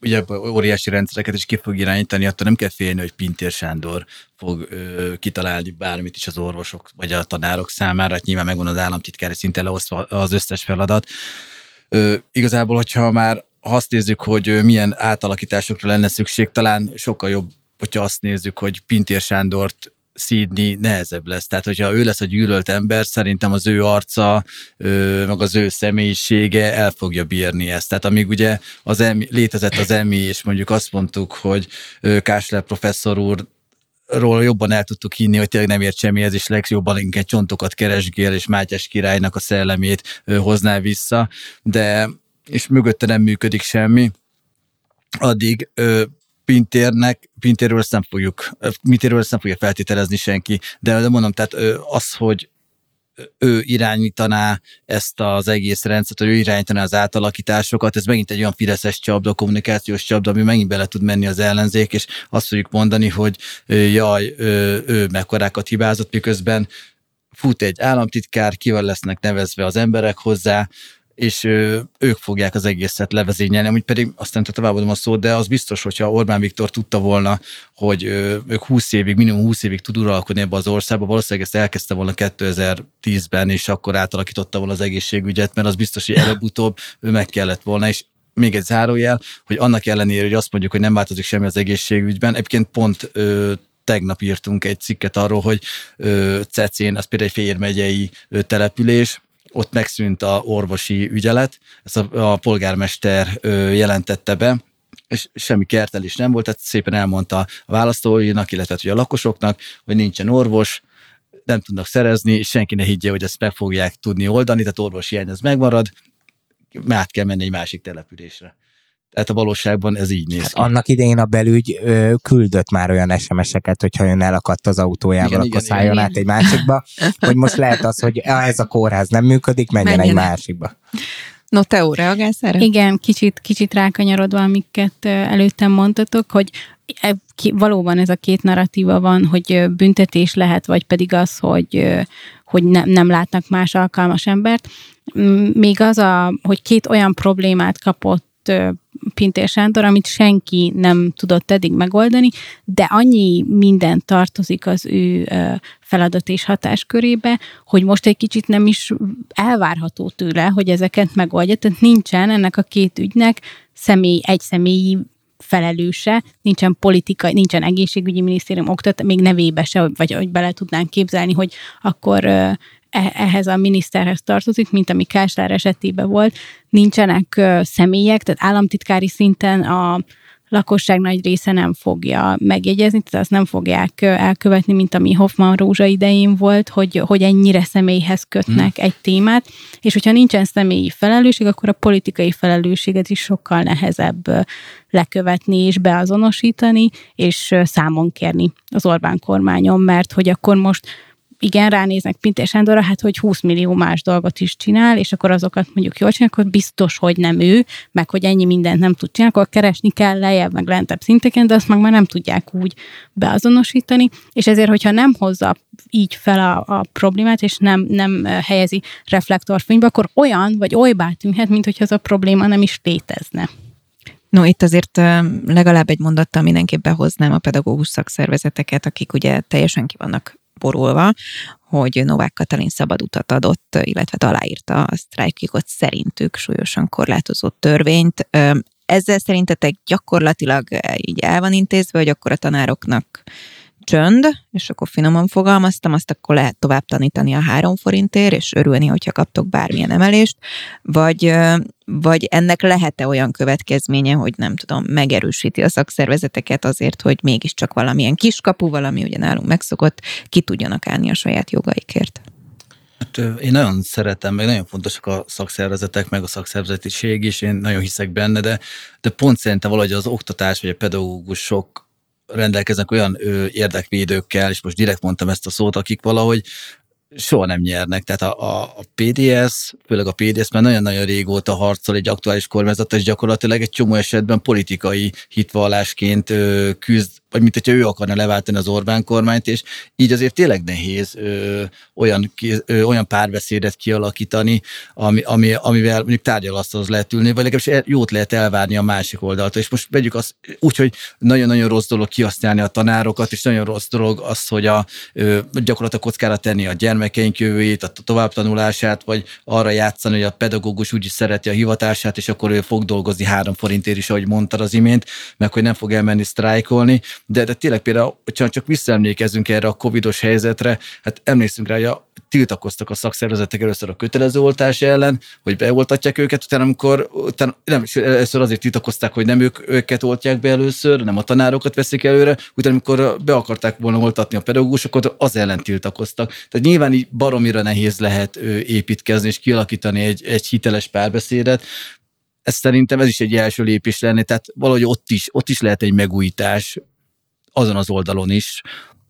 ugye óriási rendszereket is ki fog irányítani, attól nem kell félni, hogy Pintér Sándor fog ö, kitalálni bármit is az orvosok vagy a tanárok számára, hát nyilván megvan az államtitkári szinten leosztva az összes feladat. Ö, igazából, hogyha már azt nézzük, hogy milyen átalakításokra lenne szükség, talán sokkal jobb, hogyha azt nézzük, hogy Pintér Sándort szídni nehezebb lesz. Tehát, hogyha ő lesz a gyűlölt ember, szerintem az ő arca, meg az ő személyisége el fogja bírni ezt. Tehát amíg ugye az emi, létezett az EMI, és mondjuk azt mondtuk, hogy Kásler professzor úr ról jobban el tudtuk hinni, hogy tényleg nem ért semmihez, és legjobban inkább csontokat keresgél, és Mátyás királynak a szellemét hozná vissza, de és mögötte nem működik semmi, addig Pintérnek, Pintérről ezt nem fogjuk, Pintérről ezt nem fogja feltételezni senki, de, de mondom, tehát az, hogy ő irányítaná ezt az egész rendszert, hogy ő irányítaná az átalakításokat, ez megint egy olyan fideszes csapda, kommunikációs csapda, ami megint bele tud menni az ellenzék, és azt fogjuk mondani, hogy jaj, ő, ő mekkorákat hibázott, miközben fut egy államtitkár, kivel lesznek nevezve az emberek hozzá, és ők fogják az egészet levezényelni, amit pedig aztán továbbadom a szót, de az biztos, hogyha Orbán Viktor tudta volna, hogy ők 20 évig, minimum 20 évig tud uralkodni ebbe az országba, valószínűleg ezt elkezdte volna 2010-ben, és akkor átalakította volna az egészségügyet, mert az biztos, hogy előbb-utóbb ő meg kellett volna, és még egy zárójel, hogy annak ellenére, hogy azt mondjuk, hogy nem változik semmi az egészségügyben, egyébként pont ö, tegnap írtunk egy cikket arról, hogy ö, Cecén, az például egy Fér megyei ö, település, ott megszűnt a orvosi ügyelet, ezt a, a polgármester jelentette be, és semmi kertelés nem volt, tehát szépen elmondta a választóinak, illetve a lakosoknak, hogy nincsen orvos, nem tudnak szerezni, és senki ne higgye, hogy ezt meg fogják tudni oldani, tehát orvosi hiány az megmarad, át kell menni egy másik településre. Tehát a valóságban ez így néz hát ki. Annak idején a belügy ö, küldött már olyan SMS-eket, hogyha ön elakadt az autójával, igen, akkor igen, szálljon igen, át igen. egy másikba, hogy most lehet az, hogy ez a kórház nem működik, menjen, menjen egy másikba. No, Teó, reagálsz erre? Igen, kicsit, kicsit rákanyarodva, amiket előttem mondtatok, hogy e, valóban ez a két narratíva van, hogy büntetés lehet, vagy pedig az, hogy, hogy ne, nem látnak más alkalmas embert. Még az, a, hogy két olyan problémát kapott Pintér Sándor, amit senki nem tudott eddig megoldani, de annyi minden tartozik az ő feladat és hatáskörébe, hogy most egy kicsit nem is elvárható tőle, hogy ezeket megoldja. Tehát nincsen ennek a két ügynek személy, egy személyi felelőse, nincsen politikai, nincsen egészségügyi minisztérium, oktat, még nevébe se, vagy hogy bele tudnánk képzelni, hogy akkor ehhez a miniszterhez tartozik, mint ami Kásler esetében volt. Nincsenek személyek, tehát államtitkári szinten a lakosság nagy része nem fogja megjegyezni, tehát azt nem fogják elkövetni, mint ami Hoffman Rózsa idején volt, hogy, hogy ennyire személyhez kötnek hmm. egy témát, és hogyha nincsen személyi felelősség, akkor a politikai felelősséget is sokkal nehezebb lekövetni és beazonosítani, és számon kérni az Orbán kormányon, mert hogy akkor most igen, ránéznek Pintér Sándorra, hát hogy 20 millió más dolgot is csinál, és akkor azokat mondjuk jól csinál, akkor biztos, hogy nem ő, meg hogy ennyi mindent nem tud csinálni, akkor keresni kell lejjebb, meg lentebb szinteken, de azt meg már nem tudják úgy beazonosítani, és ezért, hogyha nem hozza így fel a, a problémát, és nem, nem helyezi reflektorfénybe, akkor olyan, vagy olybá tűnhet, mint hogyha az a probléma nem is létezne. No, itt azért legalább egy mondattal mindenképp behoznám a pedagógus szakszervezeteket, akik ugye teljesen ki vannak borulva, hogy Novák Katalin szabad utat adott, illetve aláírta a sztrájkikot szerintük súlyosan korlátozó törvényt. Ezzel szerintetek gyakorlatilag így el van intézve, hogy akkor a tanároknak csönd, és akkor finoman fogalmaztam, azt akkor lehet tovább tanítani a három forintért, és örülni, hogyha kaptok bármilyen emelést, vagy, vagy ennek lehet-e olyan következménye, hogy nem tudom, megerősíti a szakszervezeteket azért, hogy mégiscsak valamilyen kiskapu, valami ugye nálunk megszokott, ki tudjanak állni a saját jogaikért? Hát, én nagyon szeretem, meg nagyon fontosak a szakszervezetek, meg a szakszervezetiség is, én nagyon hiszek benne, de, de pont szerintem valahogy az oktatás vagy a pedagógusok rendelkeznek olyan ö, érdekvédőkkel, és most direkt mondtam ezt a szót, akik valahogy soha nem nyernek. Tehát a, a, a PDS, főleg a PDS már nagyon-nagyon régóta harcol egy aktuális kormányzat, és gyakorlatilag egy csomó esetben politikai hitvallásként ö, küzd vagy mint hogyha ő akarna leváltani az Orbán kormányt, és így azért tényleg nehéz ö, olyan, ö, olyan párbeszédet kialakítani, ami, ami, amivel mondjuk tárgyalasztalhoz lehet ülni, vagy legalábbis jót lehet elvárni a másik oldaltól. És most vegyük azt úgy, hogy nagyon-nagyon rossz dolog kihasználni a tanárokat, és nagyon rossz dolog az, hogy a, ö, gyakorlatilag kockára tenni a gyermekeink jövőjét, a továbbtanulását, vagy arra játszani, hogy a pedagógus úgyis szereti a hivatását, és akkor ő fog dolgozni három forintért is, ahogy mondtad az imént, meg hogy nem fog elmenni sztrájkolni. De, de tényleg például, hogyha csak visszaemlékezünk erre a covidos helyzetre, hát emlékszünk rá, hogy a, tiltakoztak a szakszervezetek először a kötelező oltás ellen, hogy beoltatják őket, utána amikor, utána, nem, először azért tiltakozták, hogy nem ők, őket oltják be először, nem a tanárokat veszik előre, utána amikor be akarták volna oltatni a pedagógusokat, az ellen tiltakoztak. Tehát nyilván így baromira nehéz lehet építkezni és kialakítani egy, egy hiteles párbeszédet, ez szerintem ez is egy első lépés lenne, tehát valahogy ott is, ott is lehet egy megújítás, azon az oldalon is.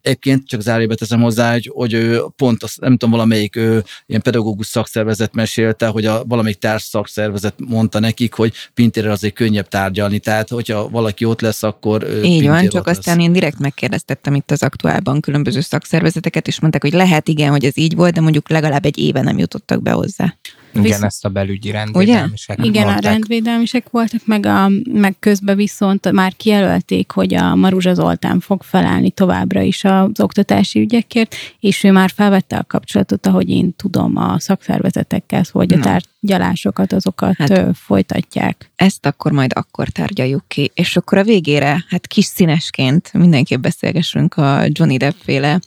Egyébként csak zárébe teszem hozzá, hogy, hogy pont azt, nem tudom, valamelyik ő, ilyen pedagógus szakszervezet mesélte, hogy a valamelyik társ szakszervezet mondta nekik, hogy Pintérrel azért könnyebb tárgyalni, tehát hogyha valaki ott lesz, akkor Így van, csak lesz. aztán én direkt megkérdeztettem itt az aktuálban különböző szakszervezeteket, és mondták, hogy lehet igen, hogy ez így volt, de mondjuk legalább egy éve nem jutottak be hozzá. Igen, Visz... ezt a belügyi rendvédelmisek Ugye? Igen, mondták. a rendvédelmisek voltak, meg, a, meg közben viszont már kijelölték, hogy a Maruzsa Zoltán fog felállni továbbra is az oktatási ügyekért, és ő már felvette a kapcsolatot, ahogy én tudom, a szakszervezetekkel, hogy a tárgyalásokat azokat hát, folytatják. Ezt akkor majd akkor tárgyaljuk ki, és akkor a végére, hát kis színesként mindenképp beszélgessünk a Johnny Depp féle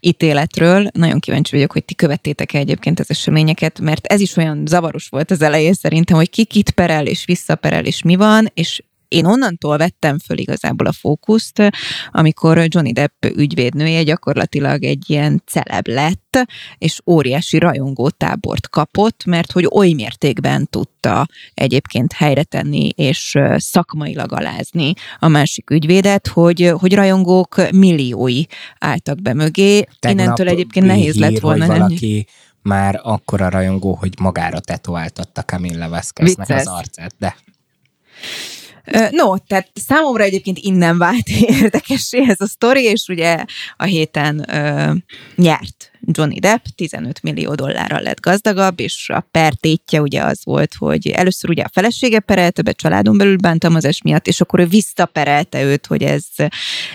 ítéletről. Nagyon kíváncsi vagyok, hogy ti követtétek-e egyébként az eseményeket, mert ez is olyan olyan zavaros volt az elején szerintem, hogy ki kit perel és visszaperel és mi van, és én onnantól vettem föl igazából a fókuszt, amikor Johnny Depp ügyvédnője gyakorlatilag egy ilyen celeb lett, és óriási rajongó tábort kapott, mert hogy oly mértékben tudta egyébként helyre tenni és szakmailag alázni a másik ügyvédet, hogy, hogy rajongók milliói álltak be mögé. Tegnap Innentől egyébként nehéz hír, lett volna. Valaki már akkora rajongó, hogy magára tetováltatta Camille Vázqueznek az arcát, de... No, tehát számomra egyébként innen vált [LAUGHS] érdekessé ez a sztori, és ugye a héten ö, nyert Johnny Depp, 15 millió dollárral lett gazdagabb, és a pertétje ugye az volt, hogy először ugye a felesége perelte be családon belül bántalmazás miatt, és akkor ő visszaperelte őt, hogy ez,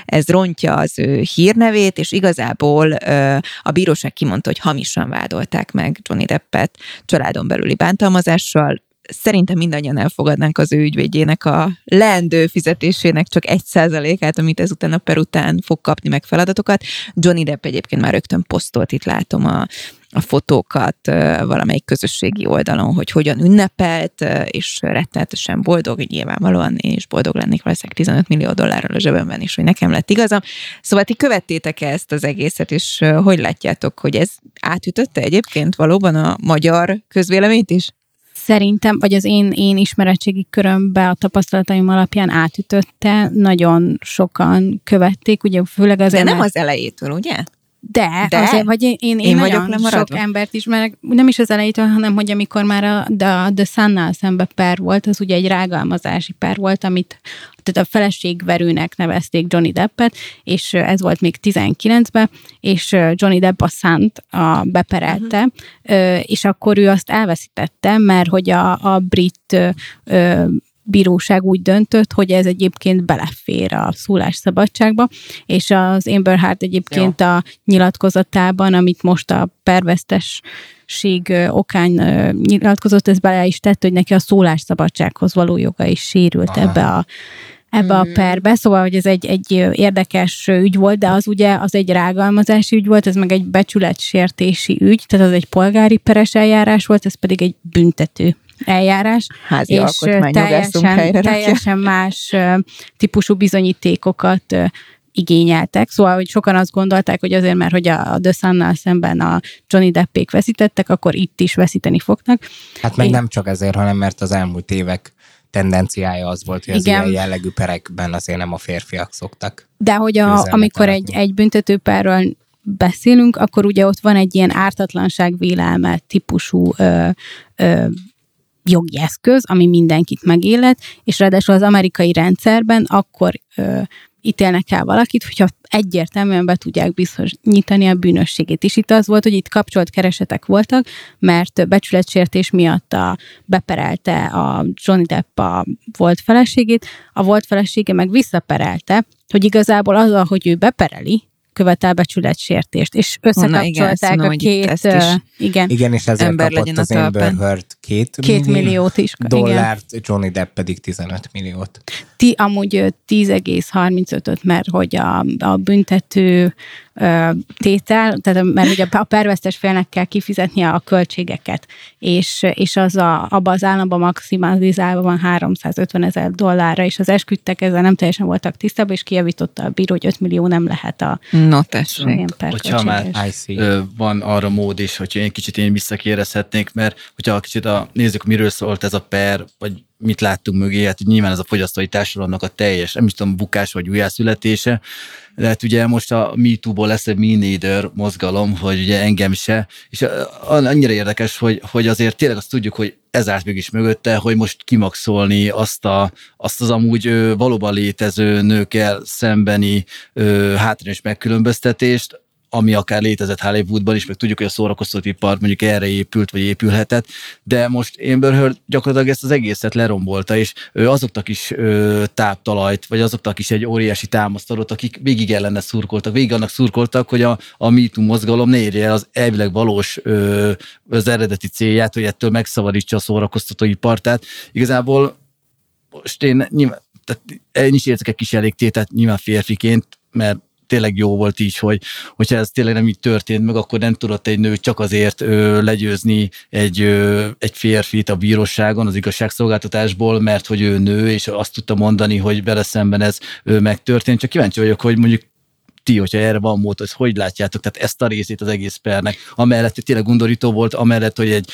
ez rontja az ő hírnevét, és igazából ö, a bíróság kimondta, hogy hamisan vádolták meg Johnny Deppet családon belüli bántalmazással, szerintem mindannyian elfogadnánk az ő ügyvédjének a leendő fizetésének csak egy százalékát, amit ezután a per után fog kapni meg feladatokat. Johnny Depp egyébként már rögtön posztolt, itt látom a a fotókat valamelyik közösségi oldalon, hogy hogyan ünnepelt, és rettenetesen boldog, hogy nyilvánvalóan én is boldog lennék valószínűleg 15 millió dollárral a zsebemben is, hogy nekem lett igazam. Szóval ti követtétek ezt az egészet, és hogy látjátok, hogy ez átütötte egyébként valóban a magyar közvéleményt is? Szerintem, vagy az én, én ismeretségi körömbe a tapasztalataim alapján átütötte, nagyon sokan követték, ugye főleg az De nem az elejétől, ugye? De, De? azért, vagy én, én, én, én nagyon sok embert ismerek, nem is az elejétől, hanem hogy amikor már a The, The Sun-nal szembe per volt, az ugye egy rágalmazási per volt, amit tehát a feleségverőnek nevezték Johnny Deppet, és ez volt még 19-ben, és Johnny Depp a sun a beperelte, uh-huh. és akkor ő azt elveszítette, mert hogy a, a brit bíróság úgy döntött, hogy ez egyébként belefér a szólásszabadságba, és az Amber Heard egyébként Jó. a nyilatkozatában, amit most a pervesztes okán nyilatkozott, ez bele is tett, hogy neki a szólásszabadsághoz való joga is sérült Aha. ebbe a ebbe a hmm. perbe, szóval, hogy ez egy, egy érdekes ügy volt, de az ugye az egy rágalmazási ügy volt, ez meg egy becsületsértési ügy, tehát az egy polgári peres eljárás volt, ez pedig egy büntető eljárás, Házi és teljesen, teljesen más típusú bizonyítékokat igényeltek. Szóval, hogy sokan azt gondolták, hogy azért, mert hogy a The sun szemben a Johnny Deppék veszítettek, akkor itt is veszíteni fognak. Hát meg Én... nem csak ezért, hanem mert az elmúlt évek tendenciája az volt, hogy az Igen. ilyen jellegű perekben azért nem a férfiak szoktak. De hogy a, amikor egy, egy büntetőpárról beszélünk, akkor ugye ott van egy ilyen ártatlanság vélelme típusú ö, ö, jogi eszköz, ami mindenkit megélet, és ráadásul az amerikai rendszerben akkor ö, ítélnek el valakit, hogyha egyértelműen be tudják bizonyítani a bűnösségét. És itt az volt, hogy itt kapcsolt keresetek voltak, mert becsületsértés miatt a, beperelte a Johnny Depp a volt feleségét, a volt felesége meg visszaperelte, hogy igazából az, hogy ő bepereli, követel becsületsértést, és összekapcsolták Na, igen, a két, uh, igen, igen, és ezért ember kapott az Amber Heard két, két milliót is. Dollárt, igen. Johnny Depp pedig 15 milliót. Ti amúgy 10,35-öt, mert hogy a, a büntető tétel, tehát mert ugye a pervesztes félnek kell kifizetnie a költségeket, és, és az a, abban az államban maximalizálva van 350 ezer dollárra, és az esküdtek ezzel nem teljesen voltak tisztában, és kijavította a bíró, hogy 5 millió nem lehet a No, tessék. Hogyha már van arra mód is, hogy én kicsit én visszakérezhetnék, mert hogyha kicsit a, nézzük, miről szólt ez a per, vagy mit láttunk mögé, hát nyilván ez a fogyasztói társadalomnak a teljes, nem is tudom, bukás vagy újjászületése, de hát ugye most a MeToo-ból lesz egy Me mozgalom, hogy ugye engem se, és annyira érdekes, hogy, hogy azért tényleg azt tudjuk, hogy ez állt mégis mögötte, hogy most kimaxolni azt, a, azt az amúgy valóban létező nőkkel szembeni hátrányos megkülönböztetést, ami akár létezett Hollywoodban is, meg tudjuk, hogy a szórakoztatóipar mondjuk erre épült, vagy épülhetett, de most Amber Heard gyakorlatilag ezt az egészet lerombolta, és ő azoknak is ö, táptalajt, vagy azoknak is egy óriási támaszt adott, akik végig ellene szurkoltak, végig annak szurkoltak, hogy a, a MeToo mozgalom ne érje el az elvileg valós ö, az eredeti célját, hogy ettől megszabadítsa a szórakoztatóipart. Tehát igazából most én nyilván, tehát én is érzek egy kis elégtétet nyilván férfiként, mert tényleg jó volt így, hogy hogyha ez tényleg nem így történt meg, akkor nem tudott egy nő csak azért ö, legyőzni egy, ö, egy férfit a bíróságon, az igazságszolgáltatásból, mert hogy ő nő, és azt tudta mondani, hogy vele szemben ez ö, megtörtént. Csak kíváncsi vagyok, hogy mondjuk ti, hogyha erre van mód, hogy hogy látjátok, tehát ezt a részét az egész pernek, amellett hogy tényleg undorító volt, amellett, hogy egy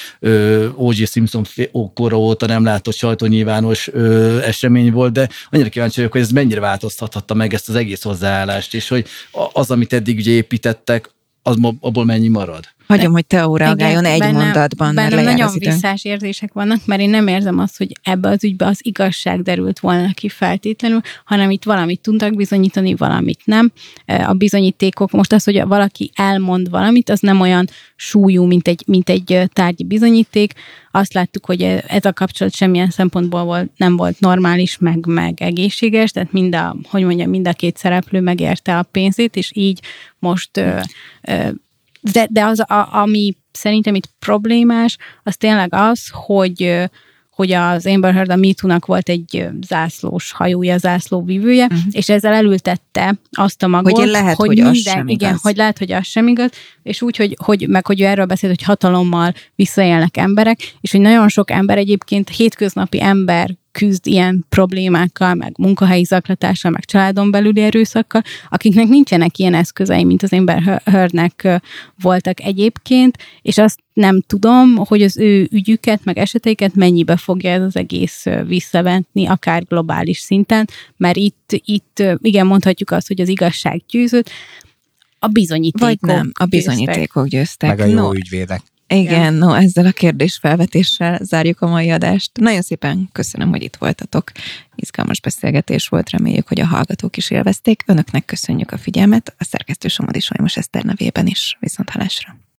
O.J. Simpson kora óta nem látott sajtónyilvános ö, esemény volt, de annyira kíváncsi vagyok, hogy ez mennyire változtathatta meg ezt az egész hozzáállást, és hogy az, amit eddig ugye építettek, az abból mennyi marad? Hagyom, hogy Teó reagáljon egy bennem, mondatban, bennem mert nagyon visszás érzések vannak, mert én nem érzem azt, hogy ebbe az ügybe az igazság derült volna ki feltétlenül, hanem itt valamit tudtak bizonyítani, valamit nem. A bizonyítékok, most az, hogy valaki elmond valamit, az nem olyan súlyú, mint egy, mint egy tárgyi bizonyíték. Azt láttuk, hogy ez a kapcsolat semmilyen szempontból volt, nem volt normális, meg, meg egészséges, tehát mind a, hogy mondjam, mind a két szereplő megérte a pénzét, és így most ö, ö, de, de az, a, ami szerintem itt problémás, az tényleg az, hogy hogy az Amber Heard a MeToo-nak volt egy zászlós hajója, zászlóvívője, uh-huh. és ezzel elültette azt a magot, hogy, lehet, hogy, hogy minden, az sem igen, igaz. hogy lehet, hogy az sem igaz, és úgy, hogy, hogy meg hogy ő erről beszélt, hogy hatalommal visszaélnek emberek, és hogy nagyon sok ember egyébként hétköznapi ember küzd ilyen problémákkal, meg munkahelyi zaklatással, meg családon belüli erőszakkal, akiknek nincsenek ilyen eszközei, mint az Amber Heardnek voltak egyébként, és azt nem tudom, hogy az ő ügyüket, meg eseteiket mennyibe fogja ez az egész visszavenni, akár globális szinten, mert itt, itt igen, mondhatjuk azt, hogy az igazság győzött, a bizonyítékok Vagy nem, a bizonyítékok győztek. Meg a jó no. ügyvédek. Igen, no, ezzel a kérdésfelvetéssel zárjuk a mai adást. Nagyon szépen köszönöm, hogy itt voltatok. Izgalmas beszélgetés volt, reméljük, hogy a hallgatók is élvezték. Önöknek köszönjük a figyelmet, a szerkesztő Somodi Solymos Eszter nevében is. Viszont halásra.